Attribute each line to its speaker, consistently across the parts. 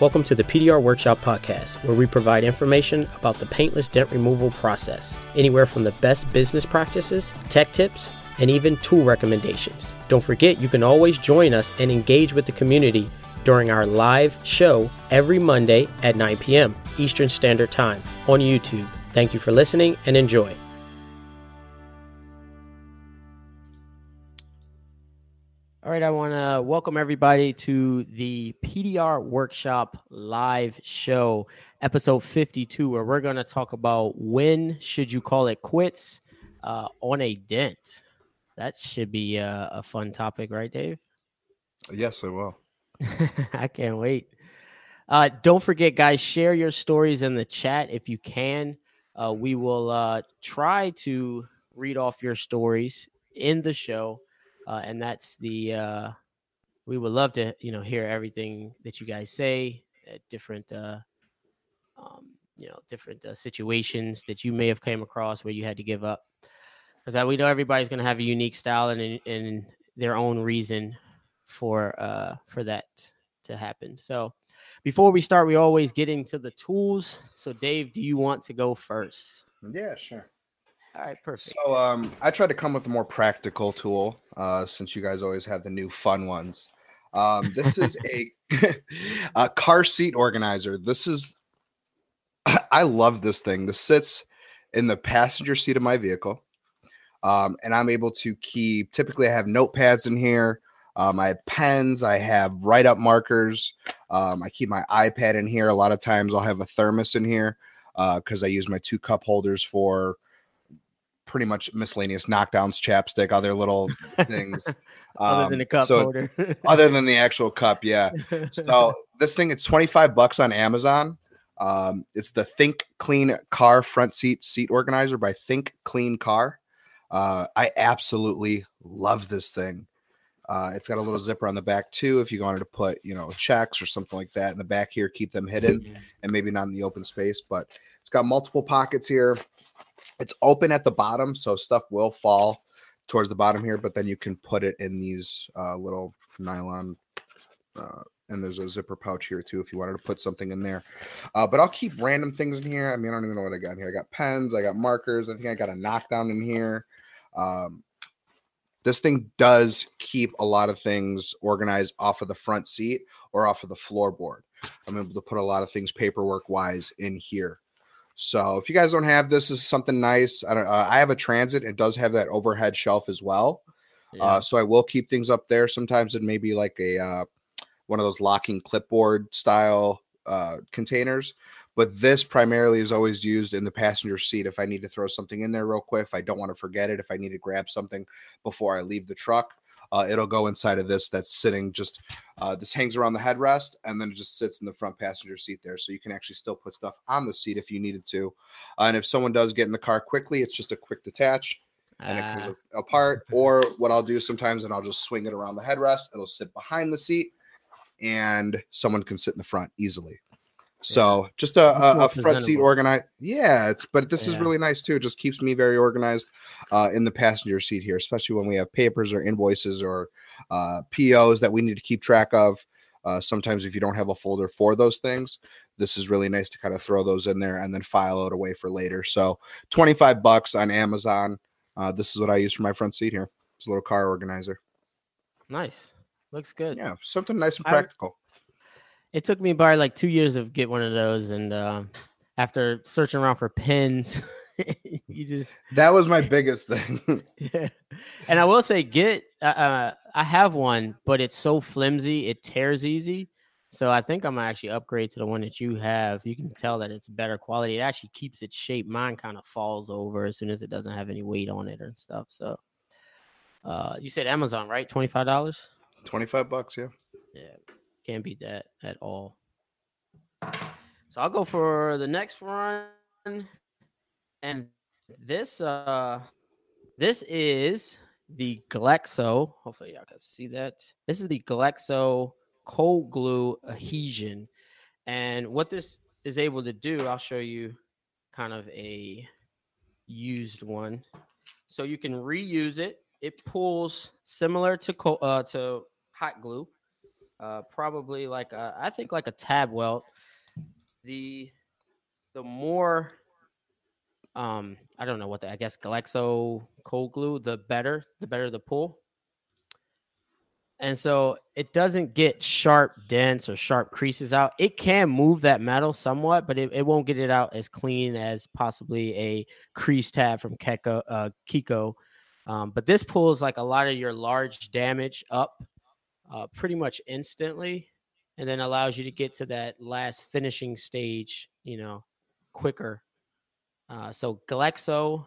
Speaker 1: Welcome to the PDR Workshop Podcast, where we provide information about the paintless dent removal process, anywhere from the best business practices, tech tips, and even tool recommendations. Don't forget, you can always join us and engage with the community during our live show every Monday at 9 p.m. Eastern Standard Time on YouTube. Thank you for listening and enjoy. All right, I want to welcome everybody to the PDR Workshop live show, episode 52, where we're going to talk about when should you call it quits uh, on a dent. That should be a, a fun topic, right, Dave?
Speaker 2: Yes, I will.
Speaker 1: I can't wait. Uh, don't forget, guys, share your stories in the chat if you can. Uh, we will uh, try to read off your stories in the show uh, and that's the uh, we would love to you know hear everything that you guys say at different uh, um, you know different uh, situations that you may have came across where you had to give up. Because we know everybody's going to have a unique style and, and their own reason for uh for that to happen. So before we start we always get into the tools. So dave do you want to go first?
Speaker 2: Yeah sure
Speaker 1: all right, perfect.
Speaker 2: So um, I tried to come with a more practical tool uh, since you guys always have the new fun ones. Um, this is a, a car seat organizer. This is I love this thing. This sits in the passenger seat of my vehicle, um, and I'm able to keep. Typically, I have notepads in here. Um, I have pens. I have write up markers. Um, I keep my iPad in here. A lot of times, I'll have a thermos in here because uh, I use my two cup holders for pretty much miscellaneous knockdowns, chapstick, other little things.
Speaker 1: other um, than the cup so, holder.
Speaker 2: other than the actual cup, yeah. So this thing, it's 25 bucks on Amazon. Um, it's the Think Clean Car front seat seat organizer by Think Clean Car. Uh, I absolutely love this thing. Uh, it's got a little zipper on the back too. If you wanted to put, you know, checks or something like that in the back here, keep them hidden mm-hmm. and maybe not in the open space. But it's got multiple pockets here. It's open at the bottom, so stuff will fall towards the bottom here, but then you can put it in these uh, little nylon. Uh, and there's a zipper pouch here too if you wanted to put something in there. Uh, but I'll keep random things in here. I mean, I don't even know what I got here. I got pens, I got markers. I think I got a knockdown in here. Um, this thing does keep a lot of things organized off of the front seat or off of the floorboard. I'm able to put a lot of things paperwork wise in here. So if you guys don't have this, this is something nice. I don't. Uh, I have a Transit. It does have that overhead shelf as well. Yeah. Uh, so I will keep things up there. Sometimes it may be like a uh, one of those locking clipboard style uh, containers. But this primarily is always used in the passenger seat if I need to throw something in there real quick. If I don't want to forget it, if I need to grab something before I leave the truck, uh, it'll go inside of this that's sitting just uh, this hangs around the headrest and then it just sits in the front passenger seat there. So you can actually still put stuff on the seat if you needed to. Uh, and if someone does get in the car quickly it's just a quick detach and it comes ah. apart. Or what i'll do sometimes and i'll just swing it around the headrest it'll sit behind the seat and someone can sit in the front easily so yeah. just a, a, a front seat organized. Yeah, it's but this yeah. is really nice too. It just keeps me very organized uh, in the passenger seat here, especially when we have papers or invoices or uh, POs that we need to keep track of. Uh, sometimes if you don't have a folder for those things, this is really nice to kind of throw those in there and then file it away for later. So 25 bucks on Amazon. Uh, this is what I use for my front seat here. It's a little car organizer.
Speaker 1: Nice. Looks good.
Speaker 2: Yeah, something nice and practical.
Speaker 1: It took me by like two years to get one of those, and uh, after searching around for pins, you just
Speaker 2: that was my biggest thing.
Speaker 1: yeah, and I will say, get uh, uh, I have one, but it's so flimsy, it tears easy. So I think I'm gonna actually upgrade to the one that you have. You can tell that it's better quality. It actually keeps its shape. Mine kind of falls over as soon as it doesn't have any weight on it and stuff. So, uh, you said Amazon, right? Twenty five dollars.
Speaker 2: Twenty five bucks, yeah.
Speaker 1: Yeah. Can't beat that at all. So I'll go for the next run. And this uh this is the Glexo. Hopefully y'all can see that. This is the Glexo cold glue adhesion. And what this is able to do, I'll show you kind of a used one. So you can reuse it. It pulls similar to co- uh, to hot glue. Uh, probably like a, I think like a tab welt. The the more um I don't know what the I guess Glexo cold glue, the better, the better the pull. And so it doesn't get sharp dents or sharp creases out. It can move that metal somewhat, but it, it won't get it out as clean as possibly a crease tab from KECO, uh, Kiko. Um, but this pulls like a lot of your large damage up uh, pretty much instantly and then allows you to get to that last finishing stage, you know, quicker. Uh, so Glexo,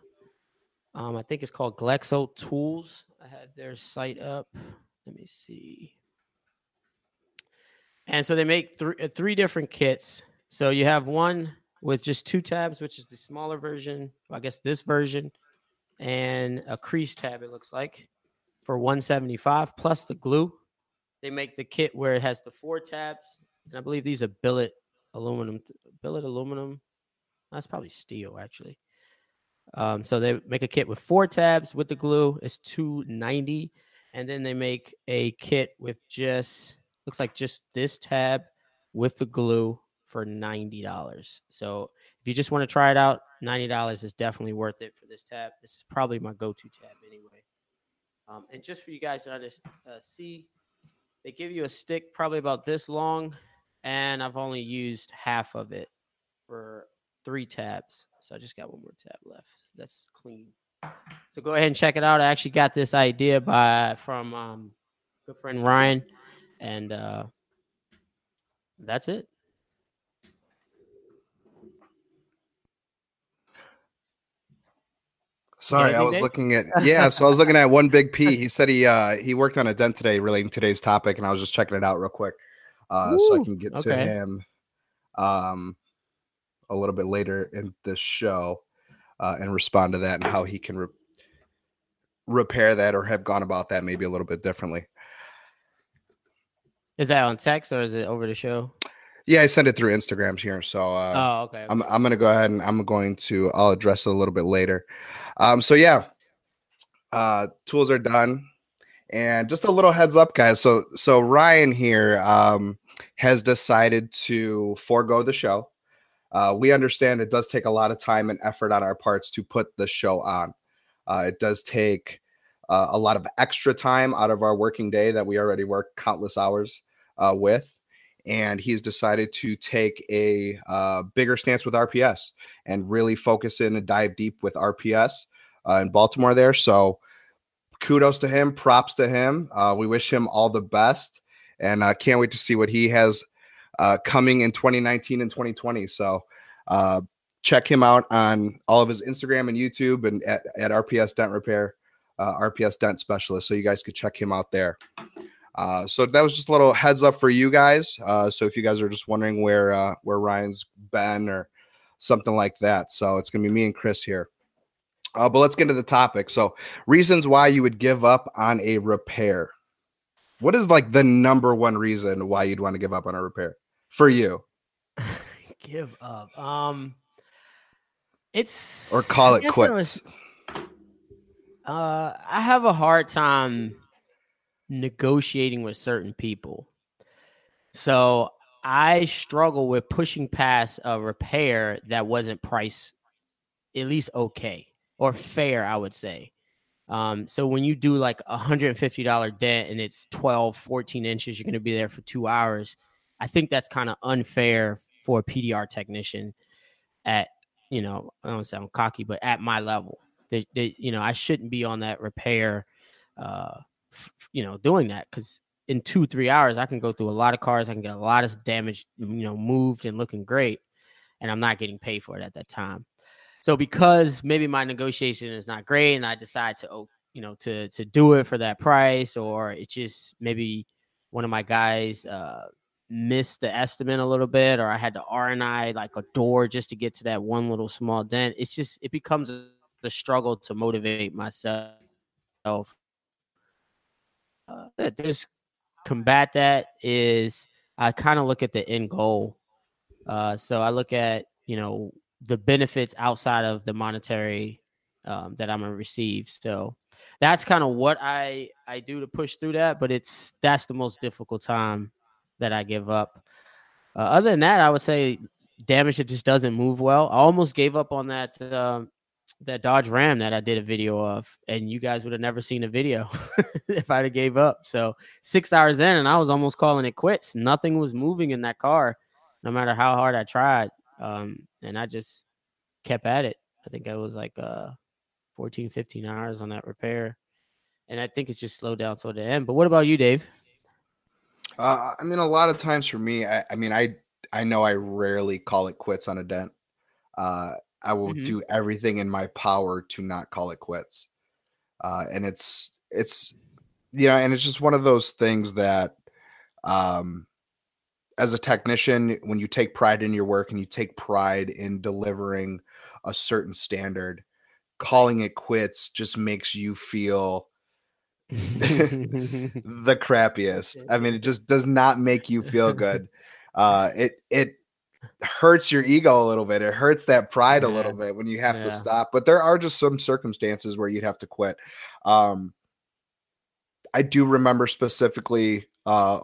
Speaker 1: um, I think it's called Glexo Tools. I had their site up. Let me see. And so they make three uh, three different kits. So you have one with just two tabs, which is the smaller version. I guess this version, and a crease tab. It looks like for 175 plus the glue. They make the kit where it has the four tabs, and I believe these are billet aluminum. Billet aluminum. That's probably steel actually. Um, so they make a kit with four tabs with the glue. It's 290 and then they make a kit with just looks like just this tab with the glue for $90. So if you just want to try it out, $90 is definitely worth it for this tab. This is probably my go-to tab anyway. Um, and just for you guys to uh, see, they give you a stick probably about this long, and I've only used half of it for three tabs. So I just got one more tab left. That's clean. So go ahead and check it out. I actually got this idea by from um, good friend Ryan, and uh, that's it.
Speaker 2: Sorry, I was looking at yeah. So I was looking at one big P. He said he uh he worked on a dent today relating to today's topic, and I was just checking it out real quick, uh, so I can get okay. to him, um, a little bit later in the show uh, and respond to that and how he can re- repair that or have gone about that maybe a little bit differently.
Speaker 1: Is that on text or is it over the show?
Speaker 2: Yeah, I sent it through Instagrams here. So
Speaker 1: uh, oh, okay.
Speaker 2: I'm I'm gonna go ahead and I'm going to I'll address it a little bit later. Um, so yeah, uh, tools are done, and just a little heads up, guys. So so Ryan here um, has decided to forego the show. Uh, we understand it does take a lot of time and effort on our parts to put the show on. Uh, it does take uh, a lot of extra time out of our working day that we already work countless hours uh, with. And he's decided to take a uh, bigger stance with RPS and really focus in and dive deep with RPS uh, in Baltimore there. So kudos to him, props to him. we wish him all the best and can't wait to see what he has uh, coming in 2019 and 2020. So uh, check him out on all of his Instagram and YouTube and at, at RPS Dent Repair, uh, RPS Dent Specialist. So you guys could check him out there. Uh, so that was just a little heads up for you guys. Uh, so if you guys are just wondering where uh, where Ryan's been or something like that, so it's gonna be me and Chris here. Uh, but let's get into the topic. So reasons why you would give up on a repair. What is like the number one reason why you'd want to give up on a repair? for you?
Speaker 1: Give up. Um, it's
Speaker 2: or call it quits. Was,
Speaker 1: uh, I have a hard time negotiating with certain people, so I struggle with pushing past a repair that wasn't priced at least okay or fair. I would say. Um, so when you do like a $150 dent and it's 12, 14 inches, you're going to be there for two hours I think that's kind of unfair for a PDR technician at, you know, I don't sound cocky, but at my level. They, they, you know, I shouldn't be on that repair, uh, you know, doing that because in two, three hours, I can go through a lot of cars. I can get a lot of damage, you know, moved and looking great. And I'm not getting paid for it at that time. So because maybe my negotiation is not great and I decide to, oh, you know, to, to do it for that price, or it's just maybe one of my guys, uh, missed the estimate a little bit or I had to R and I like a door just to get to that one little small dent. It's just it becomes the struggle to motivate myself. Uh, just combat that is I kind of look at the end goal. Uh, so I look at you know the benefits outside of the monetary um, that I'm gonna receive. So that's kind of what I I do to push through that. But it's that's the most difficult time that I give up. Uh, other than that, I would say damage it just doesn't move well. I almost gave up on that um, that Dodge Ram that I did a video of, and you guys would have never seen a video if I'd have gave up. So six hours in, and I was almost calling it quits. Nothing was moving in that car, no matter how hard I tried. Um, and I just kept at it. I think I was like uh 14, 15 hours on that repair. And I think it's just slowed down toward the end. But what about you, Dave?
Speaker 2: Uh, I mean, a lot of times for me, I, I, mean, I I know I rarely call it quits on a dent. Uh, I will mm-hmm. do everything in my power to not call it quits. Uh, and it's it's you know, and it's just one of those things that, um, as a technician, when you take pride in your work and you take pride in delivering a certain standard, calling it quits just makes you feel the crappiest. I mean, it just does not make you feel good. Uh, it it hurts your ego a little bit. It hurts that pride yeah. a little bit when you have yeah. to stop. But there are just some circumstances where you'd have to quit. Um, I do remember specifically uh,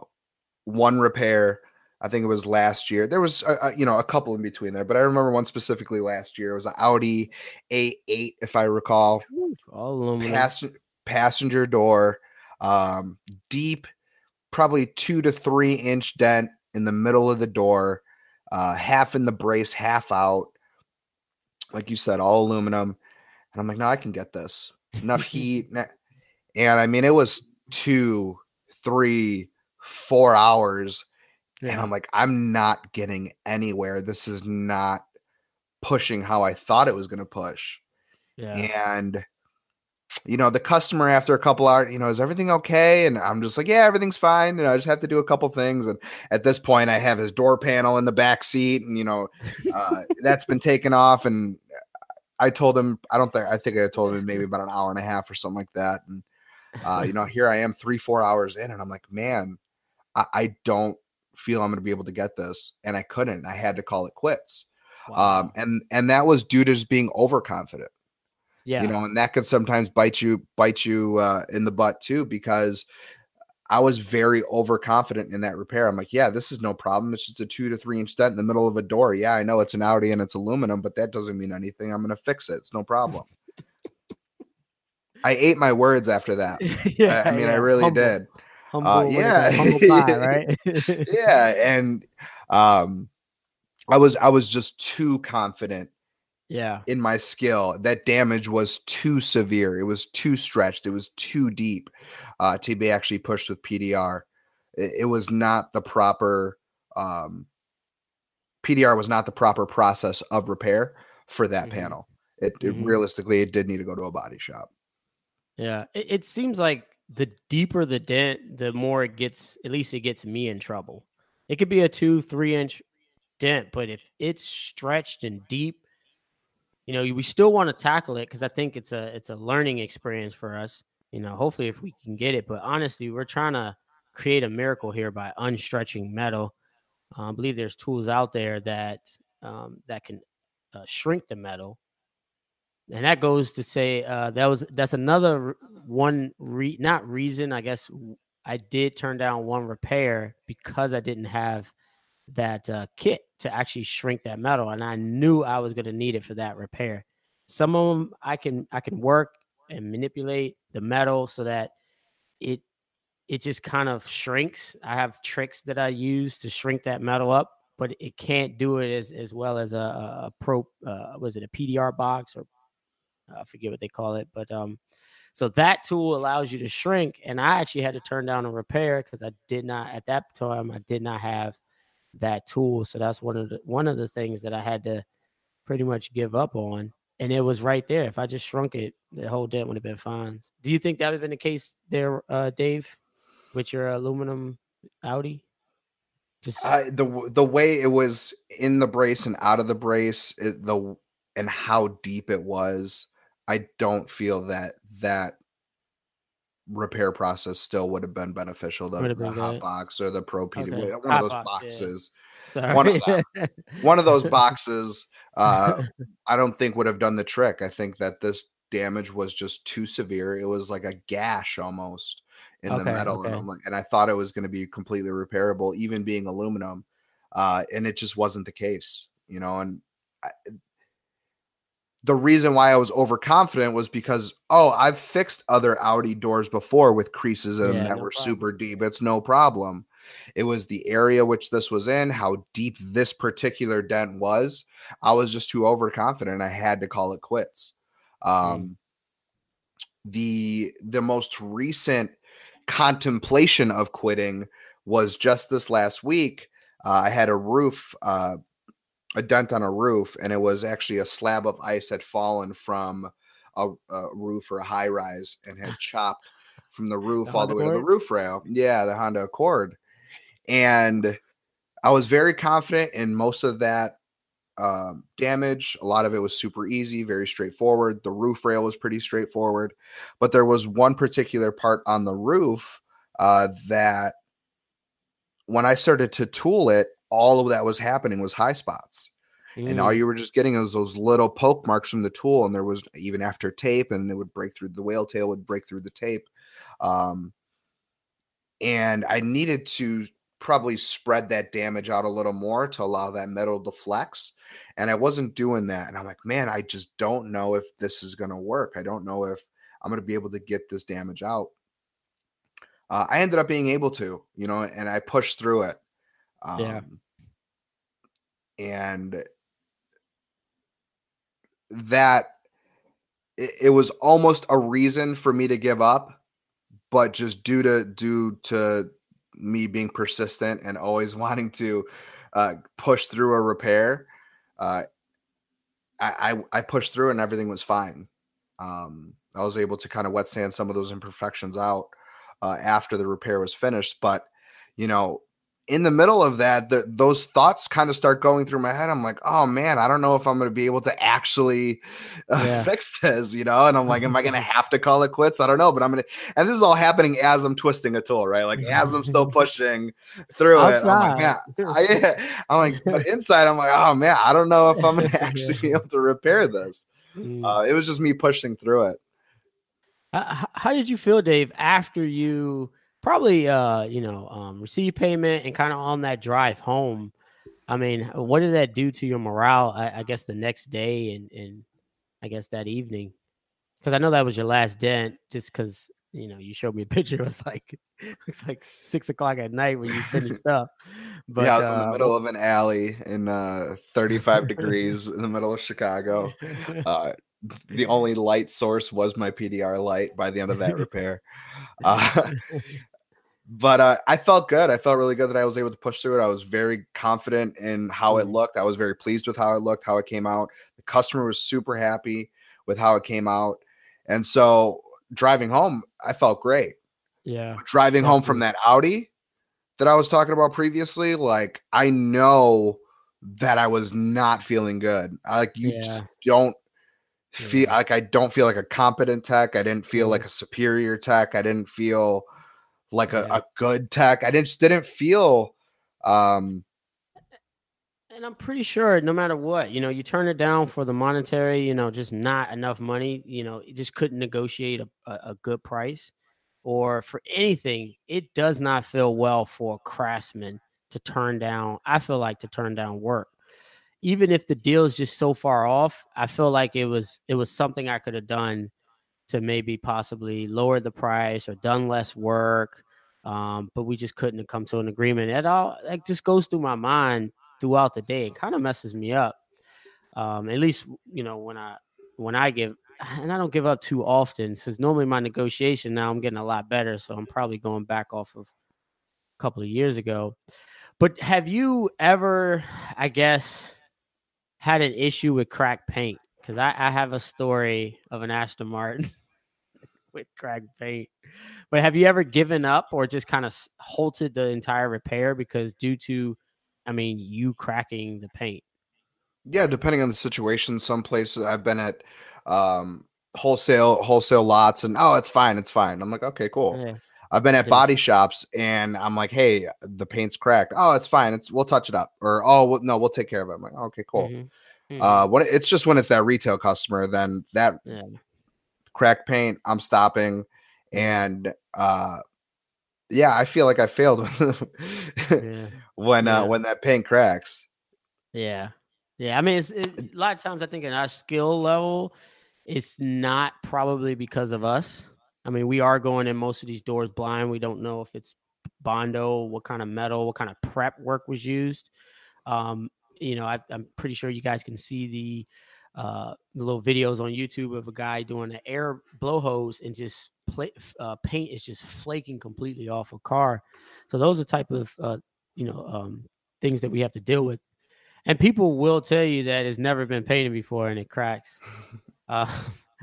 Speaker 2: one repair. I think it was last year. There was, a, a, you know, a couple in between there, but I remember one specifically last year. It was an Audi A8, if I recall.
Speaker 1: All
Speaker 2: Pass, passenger door, um, deep, probably two to three inch dent in the middle of the door, uh, half in the brace, half out. Like you said, all aluminum. And I'm like, no, I can get this. Enough heat. And I mean, it was two, three, four hours. Yeah. And I'm like, I'm not getting anywhere. This is not pushing how I thought it was going to push. Yeah. And you know, the customer after a couple hours, you know, is everything okay? And I'm just like, yeah, everything's fine. And I just have to do a couple things. And at this point, I have his door panel in the back seat, and you know, uh, that's been taken off. And I told him, I don't think, I think I told him maybe about an hour and a half or something like that. And uh, you know, here I am, three, four hours in, and I'm like, man, I, I don't feel I'm going to be able to get this, and I couldn't. I had to call it quits. Wow. Um, and and that was due to just being overconfident. Yeah. You know, and that could sometimes bite you bite you uh, in the butt too because I was very overconfident in that repair. I'm like, yeah, this is no problem. It's just a two to three inch dent in the middle of a door. Yeah, I know it's an Audi and it's aluminum, but that doesn't mean anything. I'm going to fix it. It's no problem. I ate my words after that. yeah, I, I mean, yeah. I really humble, did. Humble, uh, yeah, humble pie, right? yeah, and um, I was I was just too confident
Speaker 1: yeah.
Speaker 2: in my skill that damage was too severe it was too stretched it was too deep uh, to be actually pushed with pdr it, it was not the proper um, pdr was not the proper process of repair for that mm-hmm. panel. It, it mm-hmm. realistically it did need to go to a body shop.
Speaker 1: Yeah it, it seems like the deeper the dent the more it gets at least it gets me in trouble. It could be a two three inch dent but if it's stretched and deep you know, we still want to tackle it because I think it's a it's a learning experience for us. You know, hopefully if we can get it, but honestly, we're trying to create a miracle here by unstretching metal. Uh, I believe there's tools out there that um, that can uh, shrink the metal, and that goes to say uh, that was that's another one re- not reason I guess I did turn down one repair because I didn't have that uh, kit to actually shrink that metal, and I knew I was going to need it for that repair. Some of them I can I can work and manipulate the metal so that it it just kind of shrinks. I have tricks that I use to shrink that metal up, but it can't do it as as well as a, a pro uh, was it a PDR box or I forget what they call it, but um so that tool allows you to shrink and I actually had to turn down a repair because I did not at that time I did not have that tool. So that's one of the one of the things that I had to pretty much give up on. And it was right there. If I just shrunk it, the whole dent would have been fine. Do you think that would have been the case there, uh, Dave, with your aluminum Audi?
Speaker 2: Just... Uh, the the way it was in the brace and out of the brace, it, the and how deep it was, I don't feel that that repair process still would have been beneficial. The, the hot box or the pro PD, okay. one hot of those box, boxes. Yeah. One of one of those boxes. Uh, I don't think would have done the trick. I think that this damage was just too severe. It was like a gash almost in the
Speaker 1: Okay,
Speaker 2: metal, and
Speaker 1: okay.
Speaker 2: I'm like, and I thought it was going to be completely repairable, even being aluminum, uh, and it just wasn't the case, you know. And I, the reason why I was overconfident was because oh, I've fixed other Audi doors before with creases in them
Speaker 1: Yeah,
Speaker 2: that
Speaker 1: no
Speaker 2: were
Speaker 1: problem.
Speaker 2: super deep. It's no problem. It was the area which this was in, how deep this particular dent was. I was just too overconfident. I had to call it quits. Um, the the most recent contemplation of quitting was just this last week. Uh, I had a roof, uh, a dent on a roof, and it was actually a slab of ice had fallen from a, a roof or a high rise and had chopped from the roof
Speaker 1: The
Speaker 2: all the way to the roof rail. Yeah, the Honda Accord. And I was very confident in most of that um, damage. A lot of it was super easy, very straightforward. The roof rail was pretty straightforward, but there was one particular part on the roof uh, that when I started to tool it, all of that was happening was high spots. And all
Speaker 1: Mm,
Speaker 2: you were just getting was those little poke marks from the tool, and there was even after tape, and it would break through the whale tail would break through the tape. Um, and I needed to probably spread that damage out a little more to allow that metal to flex. And I wasn't doing that. And I'm like, man, I just don't know if this is going to work. I don't know if I'm going to be able to get this damage out. Uh, I ended up being able to, you know, and I pushed through it. Um,
Speaker 1: Yeah.
Speaker 2: And that it, it was almost a reason for me to give up, but just due to due to me being persistent and always wanting to uh, push through a repair, uh, I, I I pushed through and everything was fine. Um, I was able to kind of wet sand some of those imperfections out uh, after the repair was finished, but you know. In the middle of that, the, those thoughts kind of start going through my head. I'm like, oh man, I don't know if I'm going to be able to actually uh,
Speaker 1: Yeah.
Speaker 2: fix this, you know? And I'm like, am I going to have to call it quits? I don't know, but I'm going to, and this is all happening as I'm twisting a tool, right? Like as I'm still pushing through it. I'm like,
Speaker 1: Outside.
Speaker 2: man, I, I'm like, but inside, I'm like, oh man, I don't know if I'm going to actually be able to repair this.
Speaker 1: mm.
Speaker 2: Uh, it was just me pushing through it.
Speaker 1: How did you feel, Dave, after you probably uh you know um receive payment and kind of on that drive home? I mean, what did that do to your morale? I, I guess the next day and and I guess that evening, because I know that was your last dent. Just because you know you showed me a picture, it was like it's like six o'clock at night when you finished up. But
Speaker 2: yeah, I was in the
Speaker 1: uh,
Speaker 2: middle of an alley in uh, 35 degrees in the middle of Chicago. Uh, the only light source was my PDR light by the end of that repair. Uh, but uh, I felt good. I felt really good that I was able to push through it. I was very confident in how it
Speaker 1: Mhm.
Speaker 2: looked. I was very pleased with how it looked, how it came out. The customer was super happy with how it came out. And so driving home, I felt great.
Speaker 1: yeah,
Speaker 2: Driving home from that Audi that I was talking about previously, like I know that I was not feeling good. I, like you
Speaker 1: Yeah.
Speaker 2: just don't feel
Speaker 1: Yeah.
Speaker 2: like I don't feel like a competent tech. I didn't feel
Speaker 1: Mhm.
Speaker 2: like a superior tech. I didn't feel like a,
Speaker 1: Yeah.
Speaker 2: a good tech. I didn't just didn't feel um
Speaker 1: And I'm pretty sure no matter what, you know, you turn it down for the monetary, you know, just not enough money, you know, it just couldn't negotiate a, a, a good price or for anything, it does not feel well for a craftsman to turn down. I feel like to turn down work. Even if the deal is just so far off, I feel like it was it was something I could have done to maybe possibly lower the price or done less work. Um, but we just couldn't have come to an agreement at all. That just goes through my mind throughout the day. It kind of messes me up. Um, at least you know when I when I give, and I don't give up too often. Because normally my negotiation now I'm getting a lot better, so I'm probably going back off of a couple of years ago. But have you ever, I guess, had an issue with cracked paint? Because I, I have a story of an Aston Martin with cracked paint. But have you ever given up or just kind of halted the entire repair because due to, I mean, you cracking the paint?
Speaker 2: yeah, depending on the situation, some places I've been at um wholesale wholesale lots and oh it's fine, it's fine. I'm like, okay, cool.
Speaker 1: Yeah.
Speaker 2: I've been at body shops and I'm like, hey, the paint's cracked. Oh, it's fine. It's we'll touch it up. Or oh well, no, we'll take care of it. I'm like, okay, cool.
Speaker 1: Mhm. Mhm.
Speaker 2: Uh, what it's just when it's that retail customer, then that
Speaker 1: Yeah.
Speaker 2: Crack paint, I'm stopping. And uh yeah, I feel like I failed
Speaker 1: Yeah.
Speaker 2: when uh when that paint cracks.
Speaker 1: Yeah. Yeah. I mean, it's it, a lot of times I think in our skill level, it's not probably because of us. I mean, we are going in most of these doors blind. We don't know if it's Bondo, what kind of metal, what kind of prep work was used. Um, you know, I, I'm pretty sure you guys can see the uh, little videos on YouTube of a guy doing an air blow hose and just play, uh, paint is just flaking completely off a car. So those are type of uh, you know um, things that we have to deal with. And people will tell you that it's never been painted before and it cracks. uh,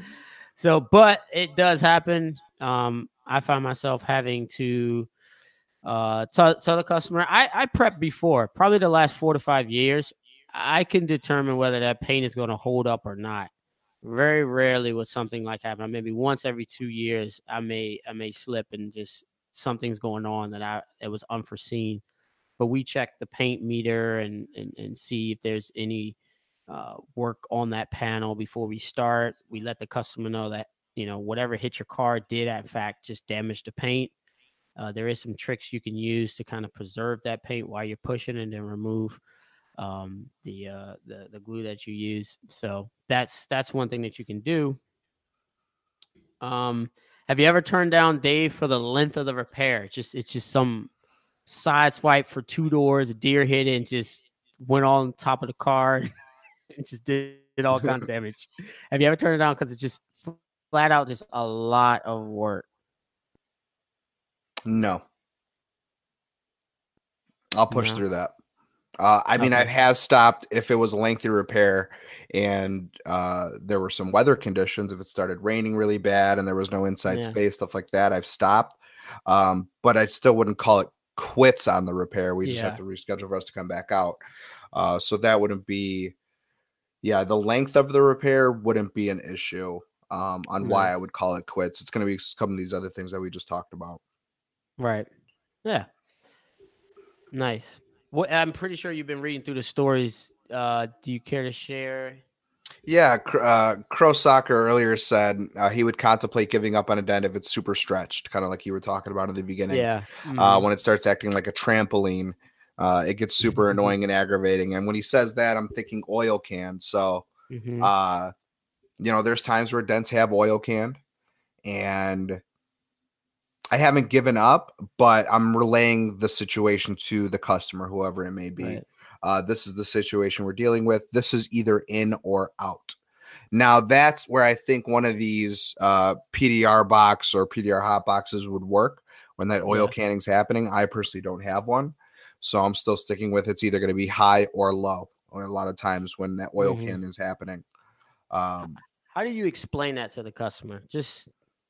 Speaker 1: so, but it does happen. Um, I find myself having to uh, tell, tell the customer I, I prep before, probably the last four to five years. I can determine whether that paint is going to hold up or not. Very rarely would something like happen. Maybe once every two years, I may I may slip and just something's going on that I it was unforeseen. But we check the paint meter and and, and see if there's any uh, work on that panel before we start. We let the customer know that you know whatever hit your car did in fact just damage the paint. Uh, there is some tricks you can use to kind of preserve that paint while you're pushing and then remove um, the uh, the the glue that you use. So that's that's one thing that you can do. Um, have you ever turned down Dave for the length of the repair? It's just it's just some side swipe for two doors, a deer hit it, and just went on top of the car and just did, did all kinds of damage. Have you ever turned it down because it's just flat out just a lot of work?
Speaker 2: No. I'll push
Speaker 1: No.
Speaker 2: through that. Uh, I mean, I
Speaker 1: Okay.
Speaker 2: have stopped if it was a lengthy repair and uh, there were some weather conditions. If it started raining really bad and there was no inside
Speaker 1: Yeah.
Speaker 2: space, stuff like that, I've stopped. Um, but I still wouldn't call it quits on the repair. We just have to reschedule for us to come back out. Uh, so that wouldn't be, yeah, the length of the repair wouldn't be an issue um, on why I would call it quits. It's going to be some of these other things that we just talked about.
Speaker 1: Right. Yeah. Nice. What I'm pretty sure you've been reading through the stories. Uh, do you care to share?
Speaker 2: Yeah, uh, Crow Soccer earlier said uh, he would contemplate giving up on a dent if it's super stretched, kind of like you were talking about in the beginning.
Speaker 1: Yeah.
Speaker 2: Uh,
Speaker 1: mhm,
Speaker 2: when it starts acting like a trampoline, uh, it gets super annoying and aggravating. And when he says that, I'm thinking oil can. So,
Speaker 1: mhm,
Speaker 2: uh, you know, there's times where dents have oil can, and I haven't given up, but I'm relaying the situation to the customer, whoever it may be.
Speaker 1: right.
Speaker 2: Uh, this is the situation we're dealing with. This is either in or out. Now, that's where I think one of these uh, PDR box or PDR hot boxes would work when that oil
Speaker 1: Yeah.
Speaker 2: canning's happening. I personally don't have one. So I'm still sticking with it's either going to be high or low a lot of times when that oil
Speaker 1: Mhm.
Speaker 2: can is happening. Um,
Speaker 1: How do you explain that to the customer? Just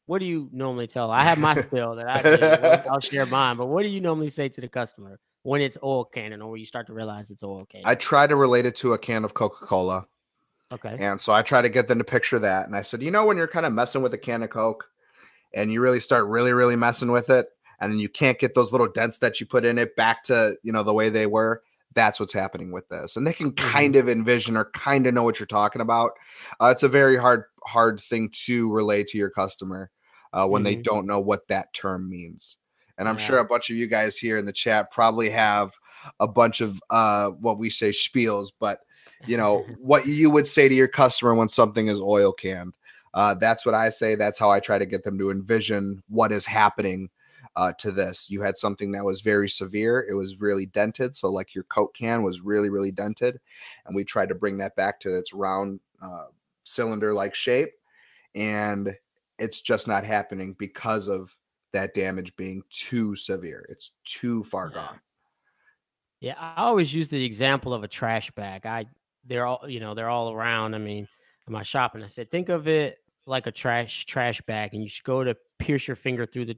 Speaker 1: what do you normally tell? I have my spill that I did. I'll share mine, but what do you normally say to the customer when it's oil canning or when you start to realize it's oil canning?
Speaker 2: I try to relate it to a can of Coca Cola.
Speaker 1: okay.
Speaker 2: And so I try to get them to picture that. And I said, you know, when you're kind of messing with a can of Coke and you really start really, really messing with it, and then you can't get those little dents that you put in it back to, you know, the way they were, that's what's happening with this. And they can kind of envision or kind of know what you're talking about. Uh, it's a very hard, hard thing to relay to your customer uh, when they
Speaker 1: Mhm.
Speaker 2: don't know what that term means. And I'm
Speaker 1: Yeah.
Speaker 2: sure a bunch of you guys here in the chat probably have a bunch of uh, what we say spiels, but you know what you would say to your customer when something is oil canned uh, that's what i say that's how i try to get them to envision what is happening uh, to this you had something that was very severe it was really dented so like your coke can was really really dented and we tried to bring that back to its round uh, cylinder like shape and it's just not happening because of that damage being too severe it's too far
Speaker 1: Yeah.
Speaker 2: gone
Speaker 1: Yeah, I always use the example of a trash bag. I they're all you know they're all around. I mean, in my shop, and I said think of it like a trash trash bag, and you should go to pierce your finger through the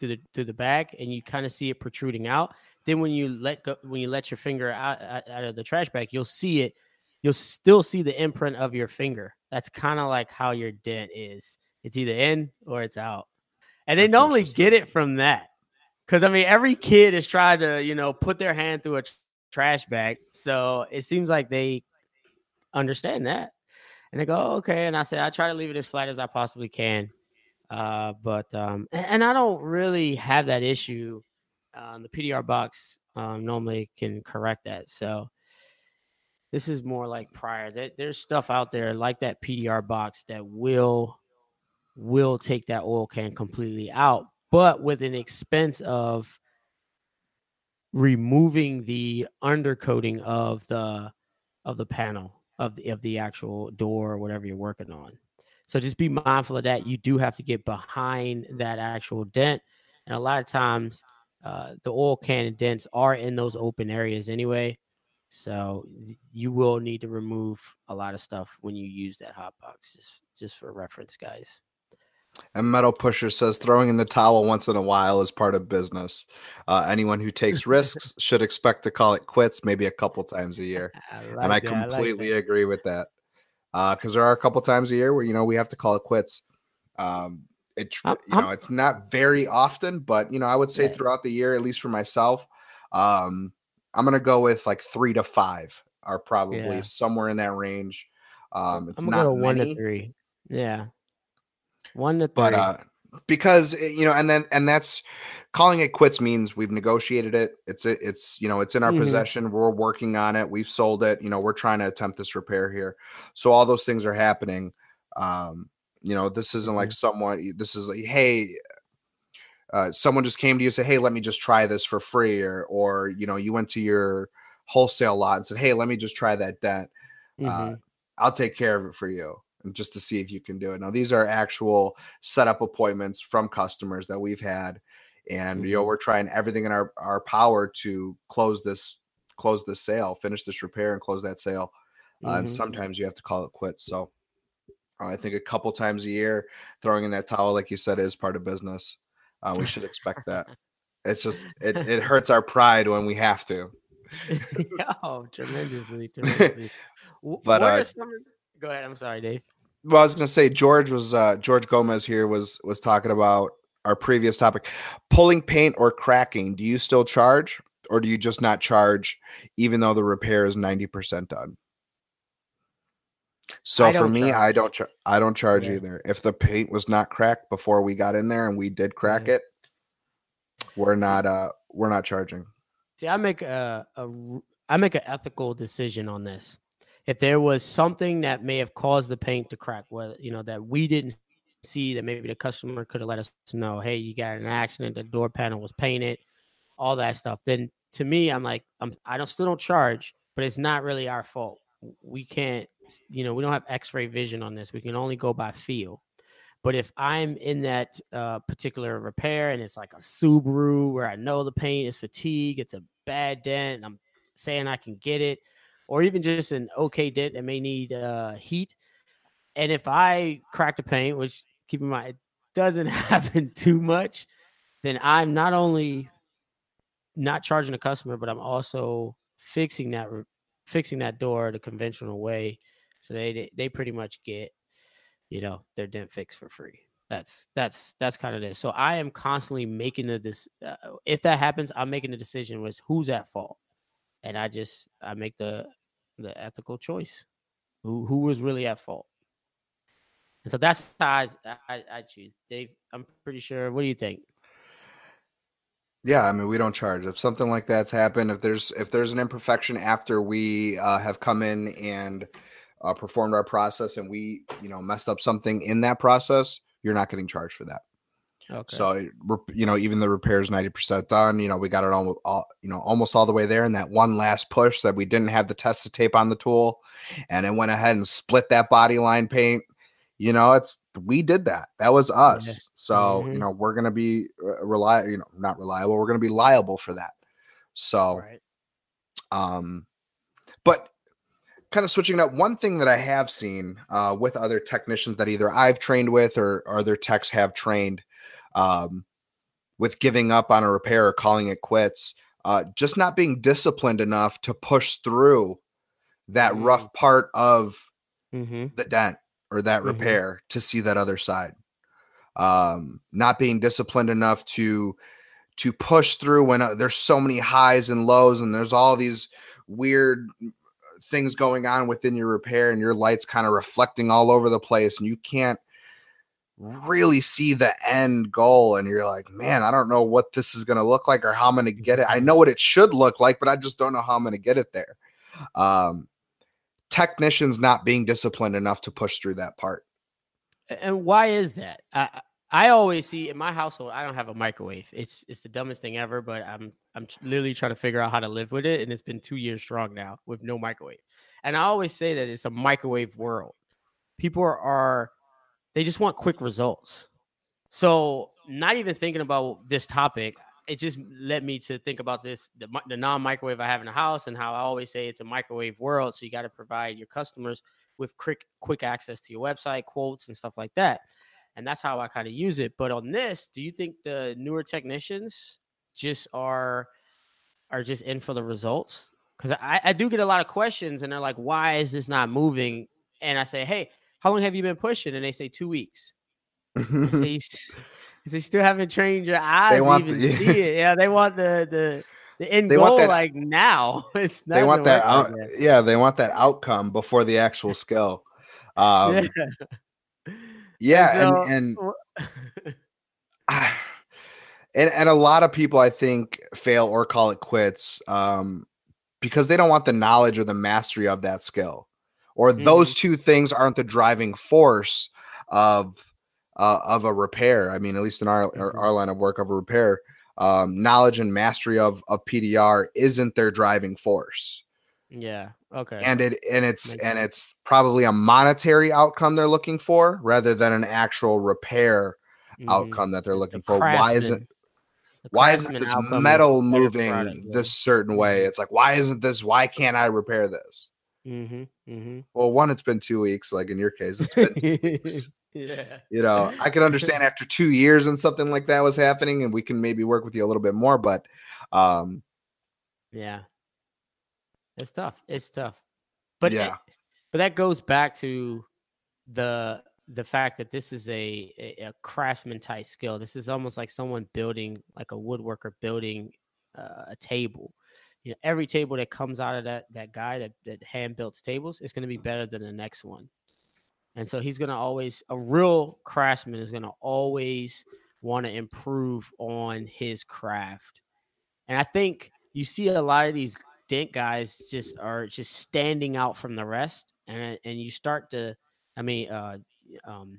Speaker 1: through the through the bag, and you kind of see it protruding out. Then when you let go when you let your finger out, out out of the trash bag, you'll see it. You'll still see the imprint of your finger. That's kind of like how your dent is. It's either in or it's out, and they
Speaker 2: That's
Speaker 1: normally get it from that. Because I mean, every kid is trying to, you know, put their hand through a tr- trash bag. So it seems like they understand that. And they go, oh, okay. And I said, I try to leave it as flat as I possibly can. Uh, but um, and, and, I don't really have that issue. Uh, the PDR box um, normally can correct that. So this is more like prior. There, there's stuff out there like that PDR box that will will take that oil can completely out, but with an expense of removing the undercoating of the of the panel of the of the actual door or whatever you're working on. So just be mindful of that. You do have to get behind that actual dent, and a lot of times uh, the oil can dents are in those open areas anyway. So you will need to remove a lot of stuff when you use that hot box. Just just for reference, guys.
Speaker 2: And Metal Pusher says throwing in the towel once in a while is part of business. Uh, anyone who takes risks should expect to call it quits maybe a couple times a year. I like and I completely I like agree with that. Because uh, there are a couple times a year where you know we have to call it quits. Um, it you know it's not very often, but you know I would say throughout the year, at least for myself, um, I'm gonna go with like three to five are probably yeah. somewhere in that range. Um, it's not
Speaker 1: one to three. Yeah, one to three.
Speaker 2: But uh, because eh, you know, and then and that's calling it quits means we've negotiated it. It's it's you know it's in our mm-hmm. possession. We're working on it. We've sold it. You know, we're trying to attempt this repair here. So all those things are happening. Um, you know, this isn't like mm-hmm. someone. This is like, hey, uh, someone just came to you and said, "Hey, let me just try this for free," or or you know, you went to your wholesale lot and said, "Hey, let me just try that dent. Uh, mm-hmm. Uh, I'll take care of it for you." And just to see if you can do it. Now, these are actual setup appointments from customers that we've had, and you know, mm-hmm. we're trying everything in our our power to close this close this sale, finish this repair, and close that sale. Uh, mm-hmm. and sometimes you have to call it quits. So. I think a couple times a year, throwing in that towel, like you said, is part of business. Uh, we should expect that. It's just it, it hurts our pride when we have to.
Speaker 1: oh, tremendously, tremendously.
Speaker 2: but uh,
Speaker 1: some... go ahead. I'm sorry, Dave.
Speaker 2: Well, I was gonna say George was uh, George Gomez here was was talking about our previous topic, pulling paint or cracking. Do you still charge, or do you just not charge, even though the repair is ninety percent done? So for me, charge. I don't char- I don't charge yeah. either. If the paint was not cracked before we got in there and we did crack mm-hmm. it, we're not uh we're not charging.
Speaker 1: See, I make a, a I make an ethical decision on this. If there was something that may have caused the paint to crack, whether you know that we didn't see, that maybe the customer could have let us know, hey, you got an accident, the door panel was painted, all that stuff. Then to me, I'm like, I'm I don't still don't charge, but it's not really our fault. We can't you know, we don't have x-ray vision on this. We can only go by feel. But if I'm in that uh, particular repair and it's like a Subaru where I know the paint is fatigue, it's a bad dent, I'm saying I can get it, or even just an okay dent that may need uh, heat. And if I crack the paint, which keep in mind it doesn't happen too much, then I'm not only not charging the customer, but I'm also fixing that fixing that door the conventional way so they they pretty much get, you know, their dent fixed for free. That's that's that's kind of this. So I am constantly making the this. Uh, if that happens, I'm making the decision was who's at fault, and I just I make the the ethical choice. Who who was really at fault? And so that's how I, I, I choose. Dave, I'm pretty sure. What do you think?
Speaker 2: Yeah, I mean, we don't charge if something like that's happened. If there's if there's an imperfection after we uh, have come in and uh, performed our process and we, you know, messed up something in that process, you're not getting charged for that. Okay. So, you know, even the repairs 90% done. You know, we got it all, all, you know, almost all the way there. And that one last push that we didn't have the test tape on the tool and it went ahead and split that body line paint. You know, it's, we did that. That was us. Yeah. So, mm-hmm. you know, we're going to be uh, reliable, you know, not reliable. We're going to be liable for that. So, right. um, but kind of switching up one thing that i have seen uh, with other technicians that either i've trained with or, or other techs have trained um, with giving up on a repair or calling it quits uh, just not being disciplined enough to push through that mm-hmm. rough part of mm-hmm. the dent or that mm-hmm. repair to see that other side um, not being disciplined enough to to push through when uh, there's so many highs and lows and there's all these weird things going on within your repair and your lights kind of reflecting all over the place and you can't really see the end goal and you're like man i don't know what this is going to look like or how i'm going to get it. I know what it should look like but i just don't know how i'm going to get it there. Um technicians not being disciplined enough to push through that part.
Speaker 1: And why is that? I i always see in my household i don't have a microwave. It's it's the dumbest thing ever but i'm i'm literally trying to figure out how to live with it and it's been two years strong now with no microwave. And i always say that it's a microwave world. People are, are they just want quick results. So, not even thinking about this topic, it just led me to think about this the, the non microwave I have in the house and how I always say it's a microwave world. So, you got to provide your customers with quick, quick access to your website, quotes, and stuff like that. And that's how I kind of use it. But on this, do you think the newer technicians just are are just in for the results? Because I, I do get a lot of questions and they're like, why is this not moving? And I say, hey, how long have you been pushing? And they say two weeks. they, they still haven't trained your eyes they want even the, yeah. see it. Yeah, they want the the the end they goal that, like now. It's
Speaker 2: they want that out. Like yeah, they want that outcome before the actual skill. Um, yeah, yeah so, and and, and and a lot of people I think fail or call it quits um, because they don't want the knowledge or the mastery of that skill or mm-hmm. those two things aren't the driving force of uh, of a repair. I mean, at least in our mm-hmm. our line of work of a repair, um, knowledge and mastery of of PDR isn't their driving force.
Speaker 1: Yeah. Okay.
Speaker 2: And it and it's Makes and sense. it's probably a monetary outcome they're looking for rather than an actual repair mm-hmm. outcome that they're looking the for. Why isn't why isn't this metal moving product, yeah. this certain way? Mm-hmm. It's like why isn't this? Why can't I repair this?
Speaker 1: Mm-hmm, mm-hmm.
Speaker 2: Well, one, it's been two weeks. Like in your case, it's been yeah. You know, I can understand after two years and something like that was happening, and we can maybe work with you a little bit more. But, um,
Speaker 1: yeah, it's tough. It's tough. But yeah, it, but that goes back to the the fact that this is a, a, a craftsman type skill. This is almost like someone building, like a woodworker building uh, a table you know every table that comes out of that that guy that that hand built tables is going to be better than the next one. And so he's going to always a real craftsman is going to always want to improve on his craft. And i think you see a lot of these dent guys just are just standing out from the rest and and you start to i mean uh um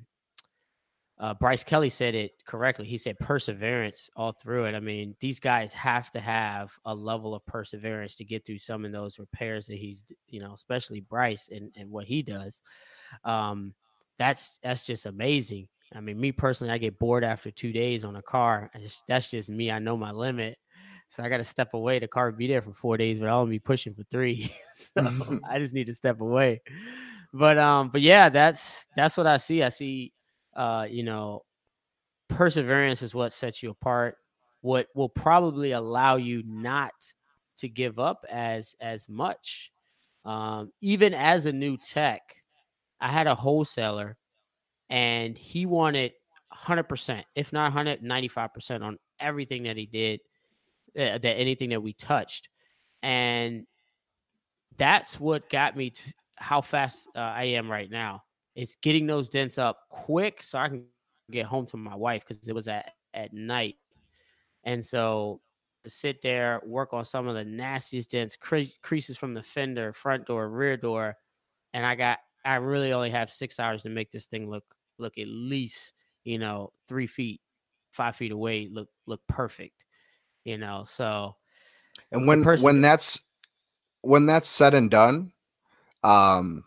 Speaker 1: uh, Bryce Kelly said it correctly. He said perseverance all through it. I mean, these guys have to have a level of perseverance to get through some of those repairs that he's, you know, especially Bryce and, and what he does. Um, that's that's just amazing. I mean, me personally, I get bored after two days on a car. Just, that's just me. I know my limit. So I got to step away. The car will be there for four days, but I'll only be pushing for three. so I just need to step away. But um, but yeah, that's that's what I see. I see uh, you know, perseverance is what sets you apart. What will probably allow you not to give up as as much. Um, even as a new tech, I had a wholesaler, and he wanted 100%, if not 195% on everything that he did, uh, that anything that we touched. And that's what got me to how fast uh, I am right now. It's getting those dents up quick so I can get home to my wife because it was at at night, and so to sit there work on some of the nastiest dents, cre- creases from the fender, front door, rear door, and I got I really only have six hours to make this thing look look at least you know three feet, five feet away look look perfect, you know. So,
Speaker 2: and when person- when that's when that's said and done, um,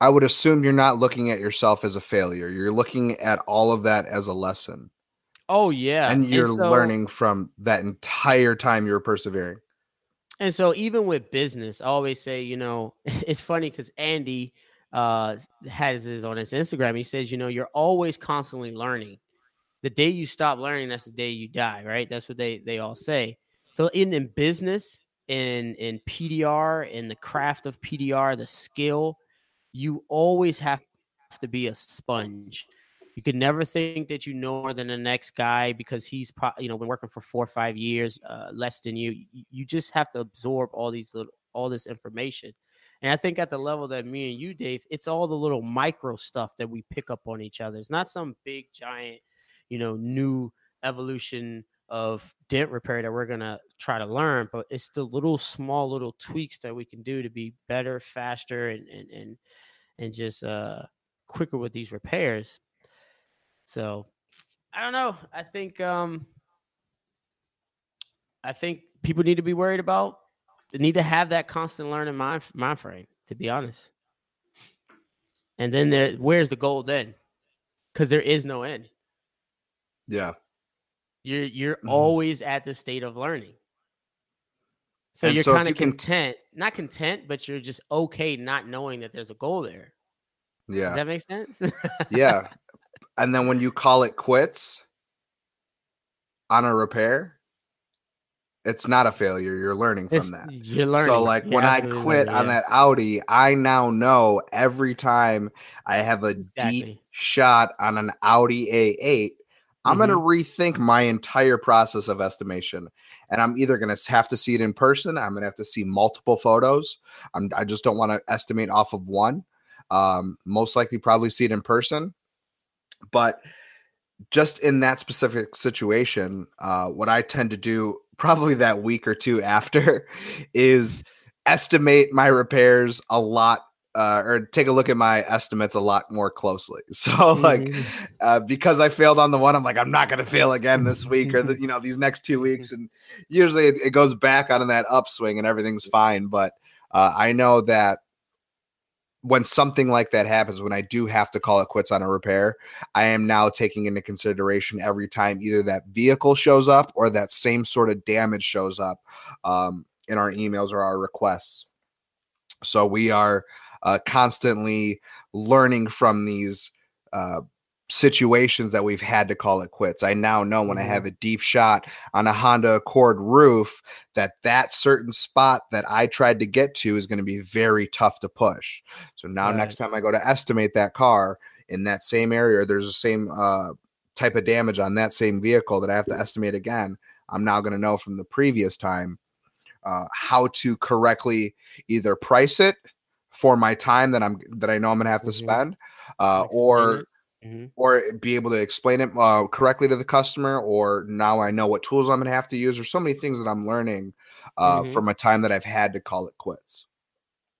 Speaker 2: I would assume you're not looking at yourself as a failure. You're looking at all of that as a lesson.
Speaker 1: Oh yeah.
Speaker 2: And you're and so, learning from that entire time you were persevering.
Speaker 1: And so even with business, I always say, you know, it's funny because Andy uh has this on his Instagram. He says, you know, you're always constantly learning. The day you stop learning, that's the day you die, right? That's what they they all say. So in in business, in in PDR, in the craft of PDR, the skill, you always have to be a sponge. You could never think that you know more than the next guy because he's pro- you know been working for four or five years uh, less than you. You just have to absorb all these little all this information. And I think at the level that me and you, Dave, it's all the little micro stuff that we pick up on each other. It's not some big giant, you know, new evolution of dent repair that we're gonna try to learn, but it's the little small little tweaks that we can do to be better, faster, and and and and just uh quicker with these repairs. So I don't know. I think um I think people need to be worried about they need to have that constant learning mind mind frame, to be honest. And then there where's the goal then? Because there is no end.
Speaker 2: Yeah.
Speaker 1: You're you're mm-hmm. always at the state of learning. So and you're so kind of you content, can... not content, but you're just okay not knowing that there's a goal there.
Speaker 2: Yeah.
Speaker 1: Does that make sense?
Speaker 2: yeah. And then when you call it quits on a repair, it's not a failure. You're learning from it's, that.
Speaker 1: You're learning.
Speaker 2: So like when I quit on that Audi, I now know every time I have a exactly. deep shot on an Audi A8, I'm mm-hmm. going to rethink my entire process of estimation. And I'm either going to have to see it in person. I'm going to have to see multiple photos. I'm, I just don't want to estimate off of one. Um, most likely, probably see it in person. But just in that specific situation, uh, what I tend to do probably that week or two after is estimate my repairs a lot uh, or take a look at my estimates a lot more closely. So like mm-hmm. uh, because I failed on the one, I'm like I'm not going to fail again this week or the, you know these next two weeks, and usually it, it goes back on that upswing and everything's fine. But uh, I know that when something like that happens, when I do have to call it quits on a repair, I am now taking into consideration every time either that vehicle shows up or that same sort of damage shows up um, in our emails or our requests. So we are uh, constantly learning from these uh, situations that we've had to call it quits. I now know when mm-hmm. I have a deep shot on a Honda Accord roof that that certain spot that I tried to get to is going to be very tough to push. So now right. next time I go to estimate that car in that same area, there's the same uh, type of damage on that same vehicle that I have to estimate again. I'm now going to know from the previous time uh, how to correctly either price it for my time that I'm that I know I'm to have to mm-hmm. spend, uh, or mm-hmm. or be able to explain it uh, correctly to the customer, or now I know what tools I'm to have to use, There's so many things that I'm learning uh, mm-hmm. from a time that I've had to call it quits.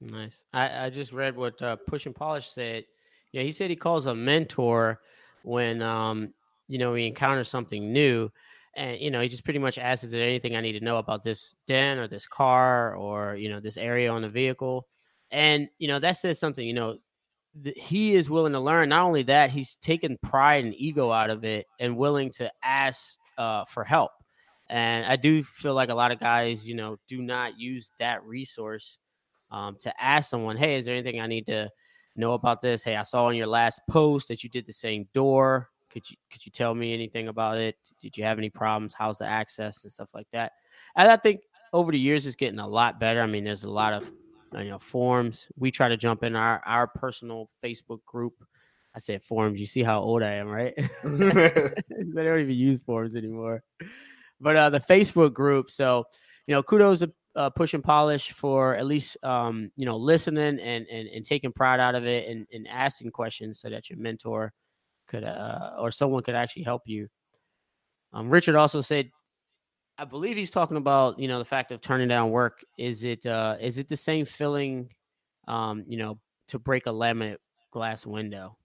Speaker 1: Nice. I, I just read what uh, Push and Polish said. Yeah, he said he calls a mentor when um you know he encounters something new and you know he just pretty much asks is there anything i need to know about this den or this car or you know this area on the vehicle and you know that says something you know he is willing to learn. Not only that, he's taken pride and ego out of it and willing to ask uh, for help. And I do feel like a lot of guys, you know, do not use that resource um, to ask someone, "Hey, is there anything I need to know about this? Hey, I saw in your last post that you did the same door. Could you could you tell me anything about it? Did you have any problems? How's the access and stuff like that?" And I think over the years, it's getting a lot better. I mean, there's a lot of you know forums. We try to jump in our our personal Facebook group. I said forums. You see how old I am, right? they don't even use forums anymore. But uh, the Facebook group. So you know, kudos to uh, push and polish for at least um, you know listening and, and and taking pride out of it and, and asking questions so that your mentor could uh, or someone could actually help you. Um, Richard also said I believe he's talking about you know the fact of turning down work. Is it uh, is it the same feeling, um, you know, to break a laminate glass window?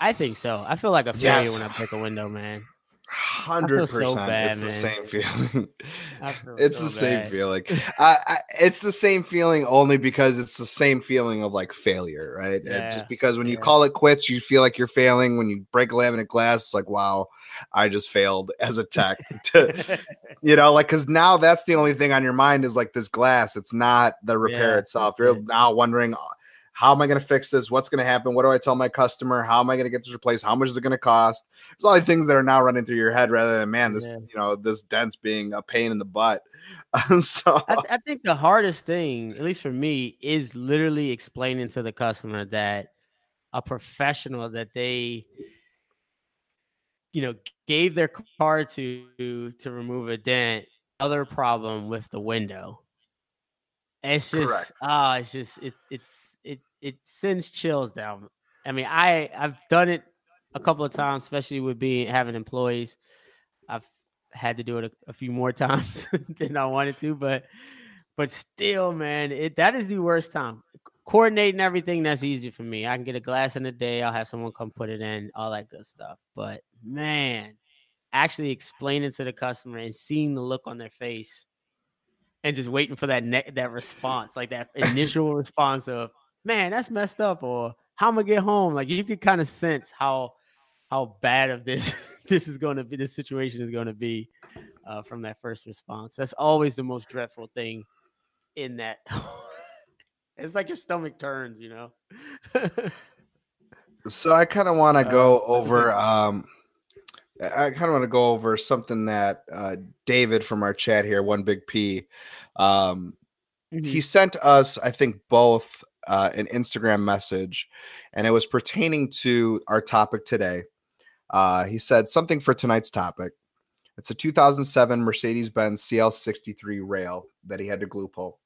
Speaker 1: I think so. I feel like a failure yes. when I break a window, man.
Speaker 2: Hundred percent, it's the same feeling. it's so the same feeling. I, I, it's the same feeling only because it's the same feeling of like failure, right? Yeah. Just because when you call it quits, you feel like you're failing. When you break a laminate glass, it's like, wow, I just failed as a tech. to, you know, like because now that's the only thing on your mind is like this glass. It's not the repair yeah, itself. You're now wondering, how am I going to fix this? What's going to happen? What do I tell my customer? How am I going to get this replaced? How much is it going to cost? There's all the things that are now running through your head rather than man, this yeah. you know this dent's being a pain in the butt. so
Speaker 1: I, I think the hardest thing, at least for me, is literally explaining to the customer that a professional that they you know gave their car to to remove a dent other problem with the window It's just
Speaker 2: Correct.
Speaker 1: ah, it's just it's it's it it sends chills down. I mean, I I've done it a couple of times, especially with being having employees. I've had to do it a, a few more times than I wanted to, but but still, man, it that is the worst time. Coordinating everything that's easy for me. I can get a glass in a day. I'll have someone come put it in, all that good stuff. But man, actually explaining to the customer and seeing the look on their face and just waiting for that ne- that response, like that initial response of "Man, that's messed up," or "How am I get home?" Like you can kind of sense how how bad of this this is going to be. This situation is going to be uh, from that first response. That's always the most dreadful thing in that. it's like your stomach turns, you know.
Speaker 2: So I kind of want to go over. Um, I kind of want to go over something that uh, David from our chat here, one big P. Um, he sent us, I think, both uh, an Instagram message, and it was pertaining to our topic today. Uh, he said something for tonight's topic. It's a 2007 Mercedes Benz CL63 rail that he had to glue pull.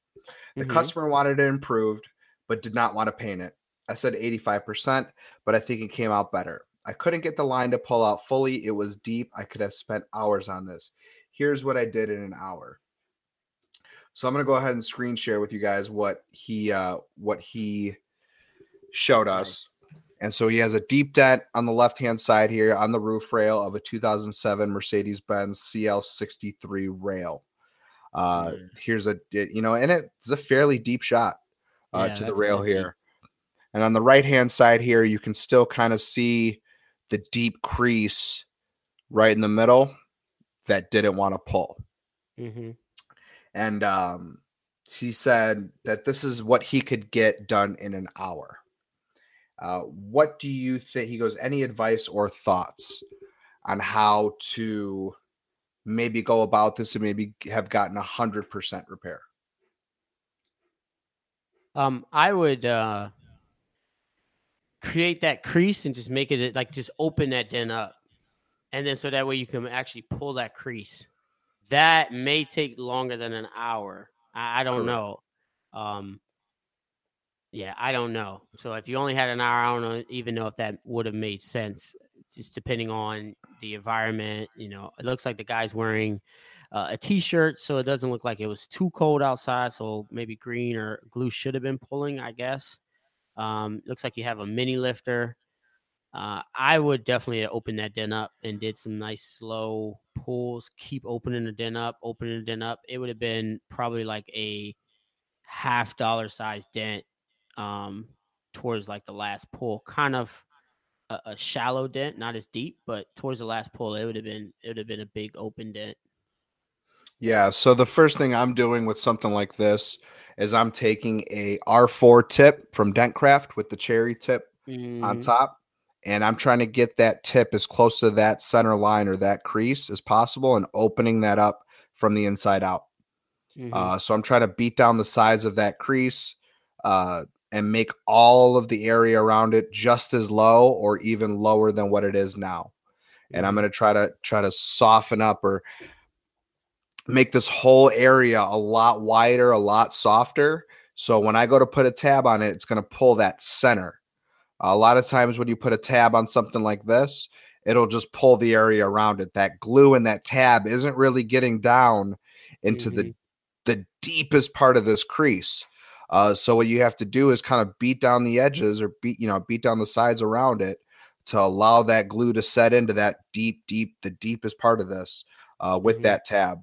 Speaker 2: The
Speaker 1: Mhm.
Speaker 2: customer wanted it improved, but did not want to paint it. I said 85%, but I think it came out better. I couldn't get the line to pull out fully. It was deep. I could have spent hours on this. Here's what I did in an hour. So I'm gonna go ahead and screen share with you guys what he uh what he showed us. And so he has a deep dent on the left hand side here on the roof rail of a 2007 Mercedes Benz CL63 rail. Uh,
Speaker 1: Mm.
Speaker 2: Here's a you know, and it's a fairly deep shot uh,
Speaker 1: Yeah,
Speaker 2: to the rail
Speaker 1: really deep.
Speaker 2: here. And on the right hand side here, you can still kind of see the deep crease right in the middle that didn't want to pull.
Speaker 1: Mhm.
Speaker 2: And um, he said that this is what he could get done in an hour. Uh, what do you think? He goes, any advice or thoughts on how to maybe go about this and maybe have gotten a hundred percent repair?
Speaker 1: Um, I would uh create that crease and just make it like just open that dent up, and then so that way you can actually pull that crease. That may take longer than an hour. I, I don't know. Um, yeah, I don't know. So if you only had an hour, I don't know, even know if that would have made sense. Just depending on the environment, you know, it looks like the guy's wearing uh, a t-shirt, so it doesn't look like it was too cold outside. So maybe green or glue should have been pulling, I guess. Um, looks like you have a mini lifter. Uh, I would definitely open that dent up and did some nice slow pulls. Keep opening the dent up, opening the dent up. It would have been probably like a half dollar size dent um, towards like the last pull. Kind of a, a shallow dent, not as deep, but towards the last pull, it would have been it would have been a big open dent.
Speaker 2: Yeah. So the first thing I'm doing with something like this is I'm taking a R4 tip from Dentcraft with the cherry tip on
Speaker 1: Mhm.
Speaker 2: top. And I'm trying to get that tip as close to that center line or that crease as possible and opening that up from the inside out.
Speaker 1: Mhm.
Speaker 2: Uh, so I'm trying to beat down the sides of that crease uh, and make all of the area around it just as low or even lower than what it is now. And I'm
Speaker 1: Mhm.
Speaker 2: going to try to try to soften up or make this whole area a lot wider, a lot softer. So when I go to put a tab on it, it's going to pull that center. A lot of times when you put a tab on something like this, it'll just pull the area around it. That glue and that tab isn't really getting down into the
Speaker 1: Mhm.
Speaker 2: the deepest part of this crease. Uh, so what you have to do is kind of beat down the edges or beat you know beat down the sides around it to allow that glue to set into that deep, deep, the deepest part of this uh, with
Speaker 1: Mhm.
Speaker 2: that tab.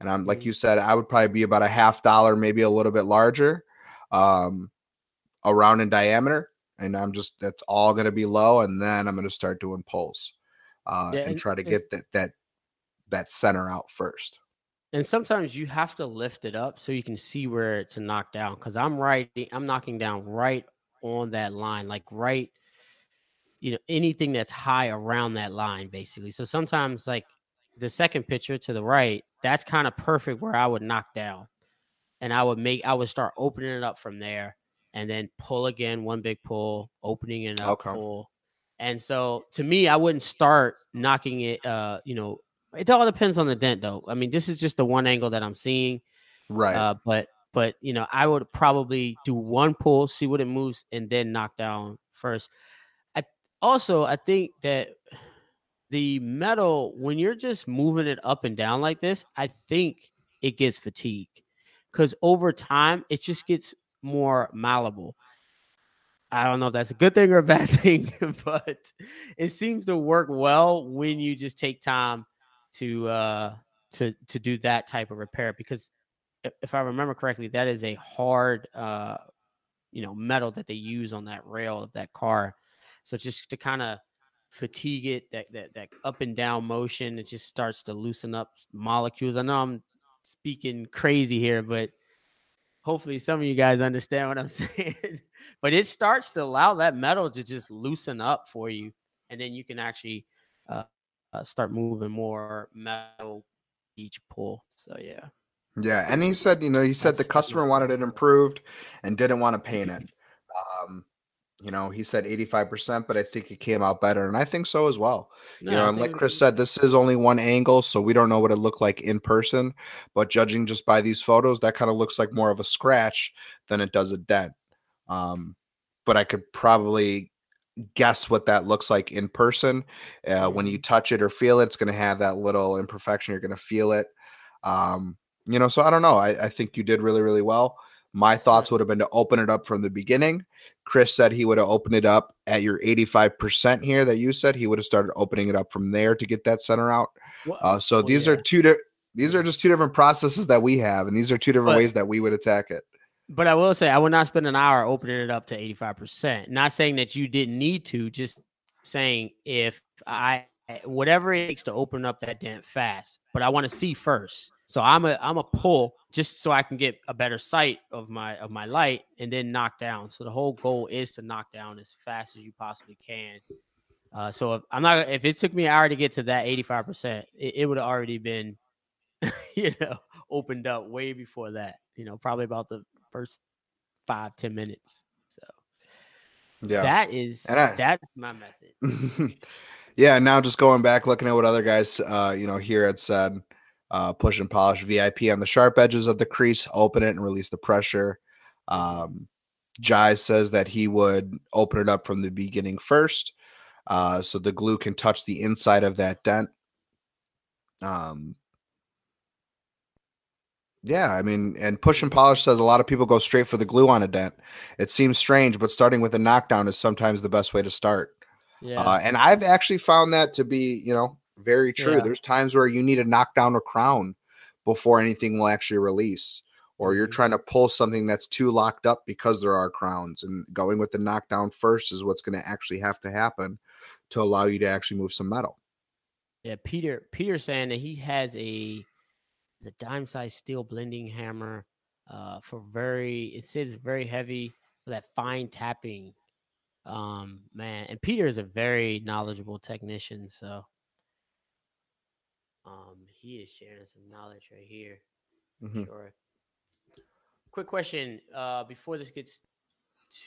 Speaker 2: And I'm like
Speaker 1: Mhm.
Speaker 2: you said, I would probably be about a half dollar, maybe a little bit larger, um, around in diameter. And I'm just that's all going to be low, and then I'm going to start doing pulls uh,
Speaker 1: Yeah,
Speaker 2: and
Speaker 1: and
Speaker 2: try to get that that that center out first.
Speaker 1: And sometimes you have to lift it up so you can see where to knock down. Because I'm right, I'm knocking down right on that line, like right, you know, anything that's high around that line, basically. So sometimes, like the second picture to the right, that's kind of perfect where I would knock down, and I would make, I would start opening it up from there, and then pull again, one big pull, opening it up,
Speaker 2: Okay.
Speaker 1: pull. And so to me, I wouldn't start knocking it, uh, you know, it all depends on the dent though. I mean, this is just the one angle that I'm seeing.
Speaker 2: Right.
Speaker 1: Uh, but but you know, I would probably do one pull, see what it moves, and then knock down first. I also I think that the metal when you're just moving it up and down like this, I think it gets fatigued because over time it just gets more malleable. I don't know if that's a good thing or a bad thing, but it seems to work well when you just take time to uh to to do that type of repair because if I remember correctly, that is a hard uh you know metal that they use on that rail of that car. So just to kind of fatigue it, that that that up and down motion, it just starts to loosen up molecules. I know I'm speaking crazy here, but hopefully some of you guys understand what I'm saying. but it starts to allow that metal to just loosen up for you, and then you can actually uh, uh, start moving more metal each pull. So yeah.
Speaker 2: Yeah, and he said, you know, he said the customer wanted it improved and didn't want to paint it. Um, you know, he said 85%, but I think it came out better. And I think so as well. No, you know, and like Chris said, this is only one angle, so we don't know what it looked like in person. But judging just by these photos, that kind of looks like more of a scratch than it does a dent. Um, but I could probably guess what that looks like in person. Uh, when you mm-hmm. touch it or feel it, it's going to have that little imperfection. You're going to feel it. Um, you know, so I don't know. I, I think you did really, really well. My thoughts would have been to open it up from the beginning. Chris said he would have opened it up at your 85% here that you said. He would have started opening it up from there to get that center out. Uh, so these yeah. are two di- these are just two different processes that we have, and these are two different but, ways that we would attack it.
Speaker 1: But I will say I would not spend an hour opening it up to 85%. Not saying that you didn't need to, just saying if I whatever it takes to open up that dent fast, but I want to see first. So I'm a I'm a pull just so I can get a better sight of my of my light and then knock down. So the whole goal is to knock down as fast as you possibly can. Uh, so if I'm not if it took me an hour to get to that 85 percent, it, it would have already been, you know, opened up way before that. You know, probably about the first five ten minutes. So yeah, that is I, that's my method.
Speaker 2: yeah, now just going back looking at what other guys, uh, you know, here had said uh, push and polish VIP on the sharp edges of the crease, open it and release the pressure. Um, Jai says that he would open it up from the beginning first, uh, so the glue can touch the inside of that dent. Um, yeah, I mean, and push and polish says a lot of people go straight for the glue on a dent. It seems strange, but starting with a knockdown is sometimes the best way to start. Yeah. Uh, and I've actually found that to be, you know, very true. Yeah. There's times where you need to knock down a crown before anything will actually release, or you're mm-hmm. trying to pull something that's too locked up because there are crowns. And going with the knockdown first is what's going to actually have to happen to allow you to actually move some metal.
Speaker 1: Yeah, Peter. Peter saying that he has a a dime size steel blending hammer uh, for very. It says very heavy for that fine tapping. Um, man, and Peter is a very knowledgeable technician, so um, he is sharing some knowledge right here. Mm-hmm. Sure. Quick question uh, before this gets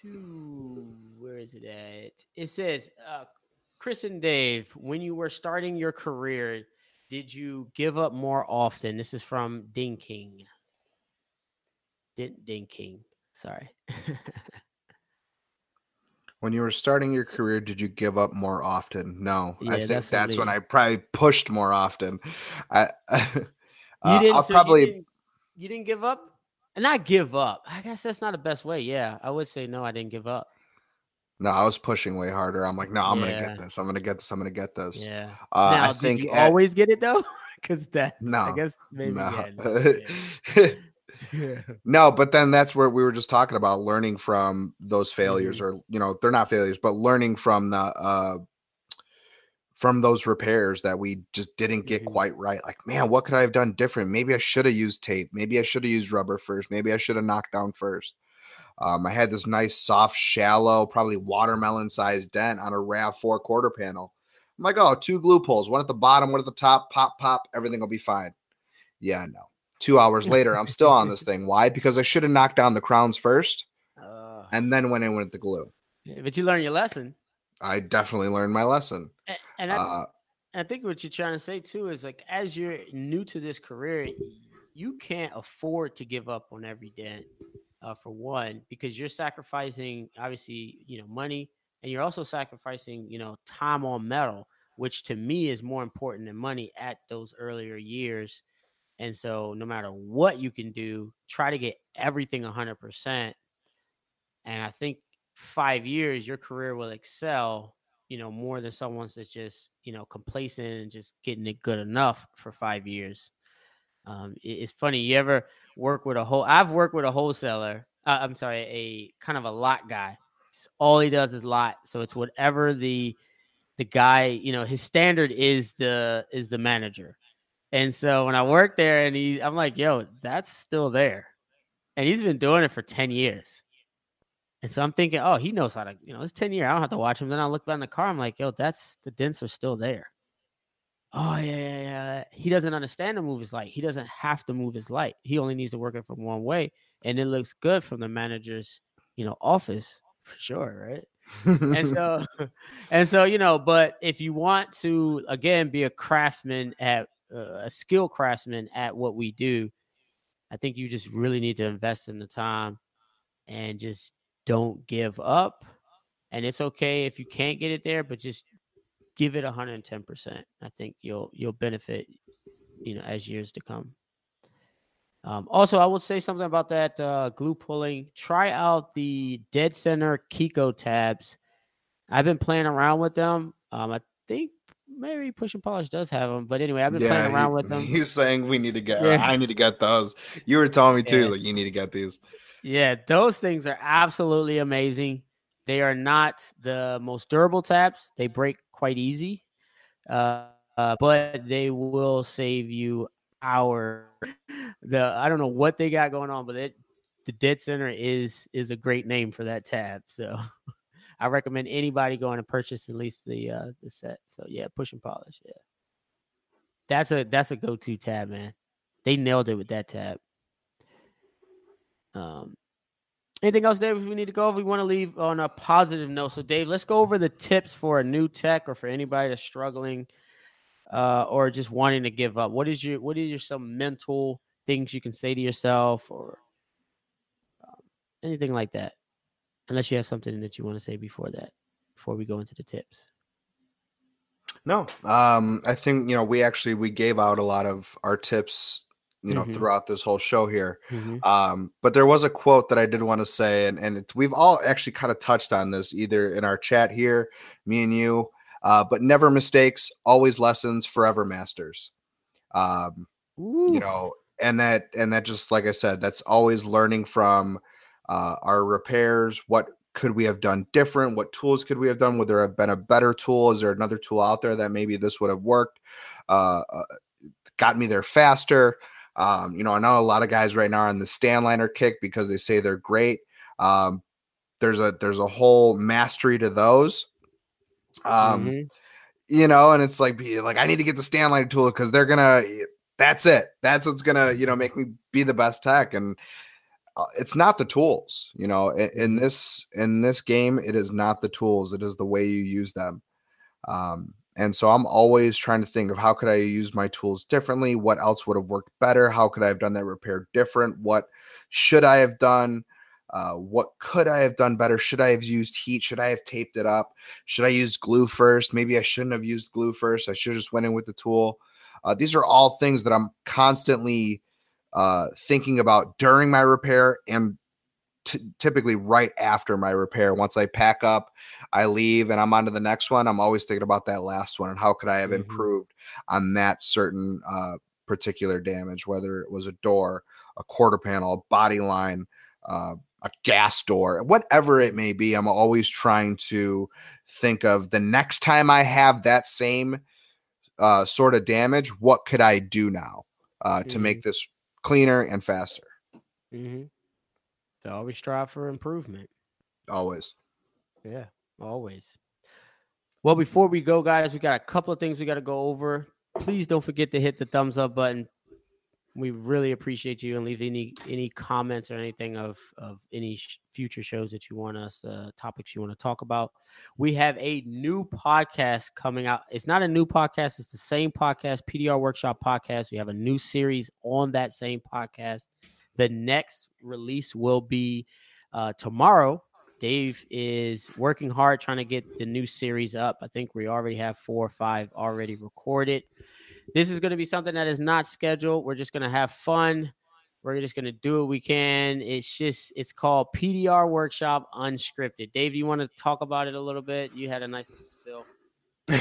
Speaker 1: to where is it at? It says, uh, Chris and Dave, when you were starting your career, did you give up more often? This is from Ding King. Ding, Ding King. Sorry.
Speaker 2: when you were starting your career, did you give up more often? No, yeah, I think that's, that's when I probably pushed more often. I, uh,
Speaker 1: you didn't. I'll so probably. You didn't, you didn't give up, and not give up. I guess that's not the best way. Yeah, I would say no. I didn't give up.
Speaker 2: No, I was pushing way harder. I'm like, no, I'm yeah. gonna get this. I'm gonna get this. I'm gonna get this.
Speaker 1: Yeah. Uh, now, I think you at, always get it though, because that.
Speaker 2: No,
Speaker 1: I guess maybe. No. Yeah,
Speaker 2: no, no, but then that's where we were just talking about learning from those failures, mm-hmm. or you know, they're not failures, but learning from the uh from those repairs that we just didn't get mm-hmm. quite right. Like, man, what could I have done different? Maybe I should have used tape. Maybe I should have used rubber first. Maybe I should have knocked down first. Um, I had this nice, soft, shallow, probably watermelon sized dent on a RAV4 quarter panel. I'm like, oh, two glue pulls, one at the bottom, one at the top, pop, pop, everything will be fine. Yeah, no. Two hours later, I'm still on this thing. Why? Because I should have knocked down the crowns first uh, and then went in with the glue.
Speaker 1: But you learned your lesson.
Speaker 2: I definitely learned my lesson.
Speaker 1: And, and I, uh, I think what you're trying to say too is like, as you're new to this career, you can't afford to give up on every dent uh, for one because you're sacrificing obviously you know money and you're also sacrificing you know time on metal which to me is more important than money at those earlier years and so no matter what you can do try to get everything 100% and i think five years your career will excel you know more than someone's that's just you know complacent and just getting it good enough for five years um, it's funny. You ever work with a whole? I've worked with a wholesaler. Uh, I'm sorry, a kind of a lot guy. all he does is lot. So it's whatever the the guy, you know, his standard is the is the manager. And so when I work there, and he, I'm like, yo, that's still there, and he's been doing it for ten years. And so I'm thinking, oh, he knows how to, you know, it's 10 years. I don't have to watch him. Then I look back in the car. I'm like, yo, that's the dents are still there oh yeah, yeah, yeah. He doesn't understand to move his light. He doesn't have to move his light. He only needs to work it from one way, and it looks good from the manager's, you know, office for sure, right? and so, and so, you know, but if you want to again be a craftsman at a skill craftsman at what we do, I think you just really need to invest in the time and just don't give up. And it's okay if you can't get it there, but just give it 110%. I think you'll you'll benefit, you know, as years to come. Um, also, I will say something about that uh, glue pulling. Try out the Dead Center KECO tabs. I've been playing around with them. Um, I think maybe Push and Polish does have them, but anyway, I've been yeah, playing around
Speaker 2: he,
Speaker 1: with them.
Speaker 2: He's saying we need to get. Yeah. I need to get those. You were telling me too, yeah. like you need to get these.
Speaker 1: Yeah, those things are absolutely amazing. They are not the most durable taps. They break quite easy, uh, uh, but they will save you our the I don't know what they got going on, but it the Dead Center is is a great name for that tab. So I recommend anybody going to purchase at least the uh the set. So yeah, push and polish. Yeah. That's a that's a go-to tab, man. They nailed it with that tab. Um Anything else, Dave? We need to go, if we want to leave on a positive note. So, Dave, let's go over the tips for a new tech or for anybody that's struggling uh, or just wanting to give up. What is your what is your some mental things you can say to yourself or um, anything like that? Unless you have something that you want to say before that, before we go into the tips.
Speaker 2: No, um, I think you know we actually we gave out a lot of our tips you know, mm-hmm. throughout this whole show here. Mm-hmm. Um, but there was a quote that I did want to say, and and we've all actually kind of touched on this either in our chat here, me and you. Uh, but never mistakes, always lessons, forever masters. Um, you know, and that and that just like I said, that's always learning from uh, our repairs. What could we have done different? What tools could we have done? Would there have been a better tool? Is there another tool out there that maybe this would have worked? Uh, uh, got me there faster. Um, you know, I know a lot of guys right now are on the Stanliner kick because they say they're great. Um, there's a there's a whole mastery to those. Um, mm-hmm. you know, and it's like like I need to get the Stanliner tool because they're gonna. That's it. That's what's gonna you know make me be the best tech and. Uh, it's not the tools you know in, in, this in this game it is not the tools it is the way you use them um, and so I'm always trying to think of how could I use my tools differently? What else would have worked better? How could I have done that repair different? What should I have done? Uh, what could I have done better? Should I have used heat? Should I have taped it up? Should I use glue first? Maybe I shouldn't have used glue first. I should have just went in with the tool. Uh, these are all things that I'm constantly uh, thinking about during my repair and t- typically right after my repair. Once I pack up, I leave and I'm on to the next one. I'm always thinking about that last one and how could I have mm-hmm. improved on that certain uh, particular damage, whether it was a door, a quarter panel, a body line, uh, a gas door, whatever it may be. I'm always trying to think of the next time I have that same uh, sort of damage, what could I do now uh, mm-hmm. to make this cleaner and faster?
Speaker 1: Mm-hmm. To always strive for improvement.
Speaker 2: Always.
Speaker 1: Yeah, always. Well, before we go, guys, we got a couple of things we got to go over. Please don't forget to hit the thumbs up button. We really appreciate you and leave any any comments or anything of of any sh- future shows that you want us uh topics you want to talk about. We have a new podcast coming out. It's not a new podcast it's the same podcast pdr workshop podcast. We have a new series on that same podcast. The next release will be uh tomorrow. Dave is working hard trying to get the new series up. I think we already have four or five already recorded this is going to be something that is not scheduled. We're just going to have fun. We're just going to do what we can. It's just, it's called PDR Workshop Unscripted. Dave, do you want to talk about it a little bit? You had a nice spill.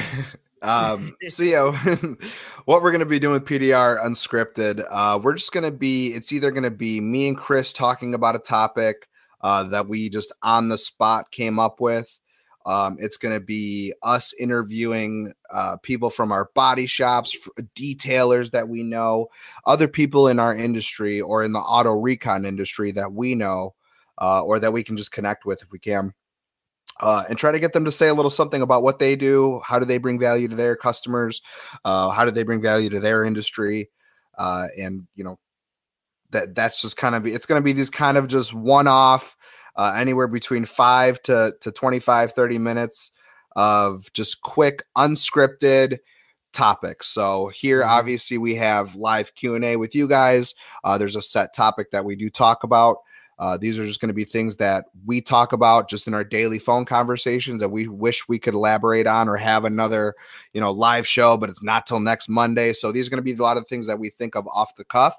Speaker 2: um, so yeah, what we're going to be doing with PDR Unscripted, uh, we're just going to be, it's either going to be me and Chris talking about a topic uh, that we just on the spot came up with. Um, it's going to be us interviewing uh, people from our body shops, detailers that we know, other people in our industry or in the auto recon industry that we know uh, or that we can just connect with if we can. Uh, and try to get them to say a little something about what they do. How do they bring value to their customers? Uh, how do they bring value to their industry? Uh, and you know, that that's just kind of it's going to be these kind of just one off uh, anywhere between five to, to 25, 30 minutes of just quick, unscripted topics. So here, mm-hmm. obviously, we have live Q and A with you guys. Uh, there's a set topic that we do talk about. Uh, these are just going to be things that we talk about just in our daily phone conversations that we wish we could elaborate on or have another, you know, live show, but it's not till next Monday. So these are going to be a lot of things that we think of off the cuff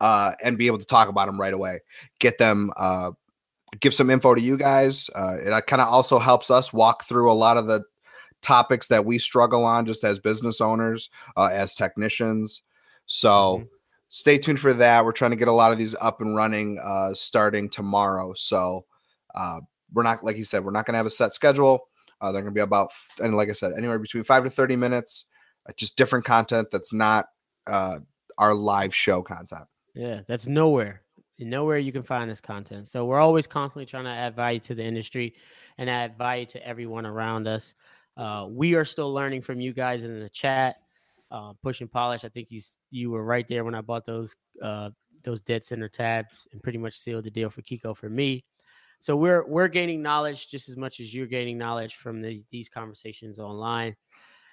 Speaker 2: uh, and be able to talk about them right away. Get them, uh, give some info to you guys. Uh, it uh, kind of also helps us walk through a lot of the topics that we struggle on just as business owners, uh, as technicians. So mm-hmm. stay tuned for that. We're trying to get a lot of these up and running uh, starting tomorrow. So uh, we're not, like you said, we're not going to have a set schedule. Uh, they're going to be about, and like I said, anywhere between five to 30 minutes, uh, just different content that's not uh, our live show content.
Speaker 1: Yeah, that's nowhere. Nowhere you can find this content. So we're always constantly trying to add value to the industry and add value to everyone around us. Uh, we are still learning from you guys in the chat. Uh, push and polish. I think you you were right there when I bought those uh, those dead center tabs and pretty much sealed the deal for KECO for me. So we're we're gaining knowledge just as much as you're gaining knowledge from the, these conversations online.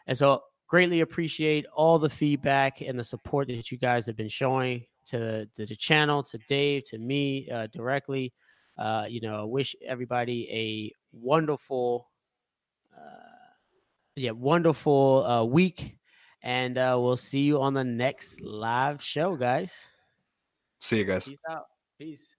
Speaker 1: And so greatly appreciate all the feedback and the support that you guys have been showing to, to the channel, to Dave, to me uh, directly. Uh, you know, I wish everybody a wonderful, uh, yeah, wonderful uh, week, and uh, we'll see you on the next live show, guys.
Speaker 2: See you guys.
Speaker 1: Peace out. Peace.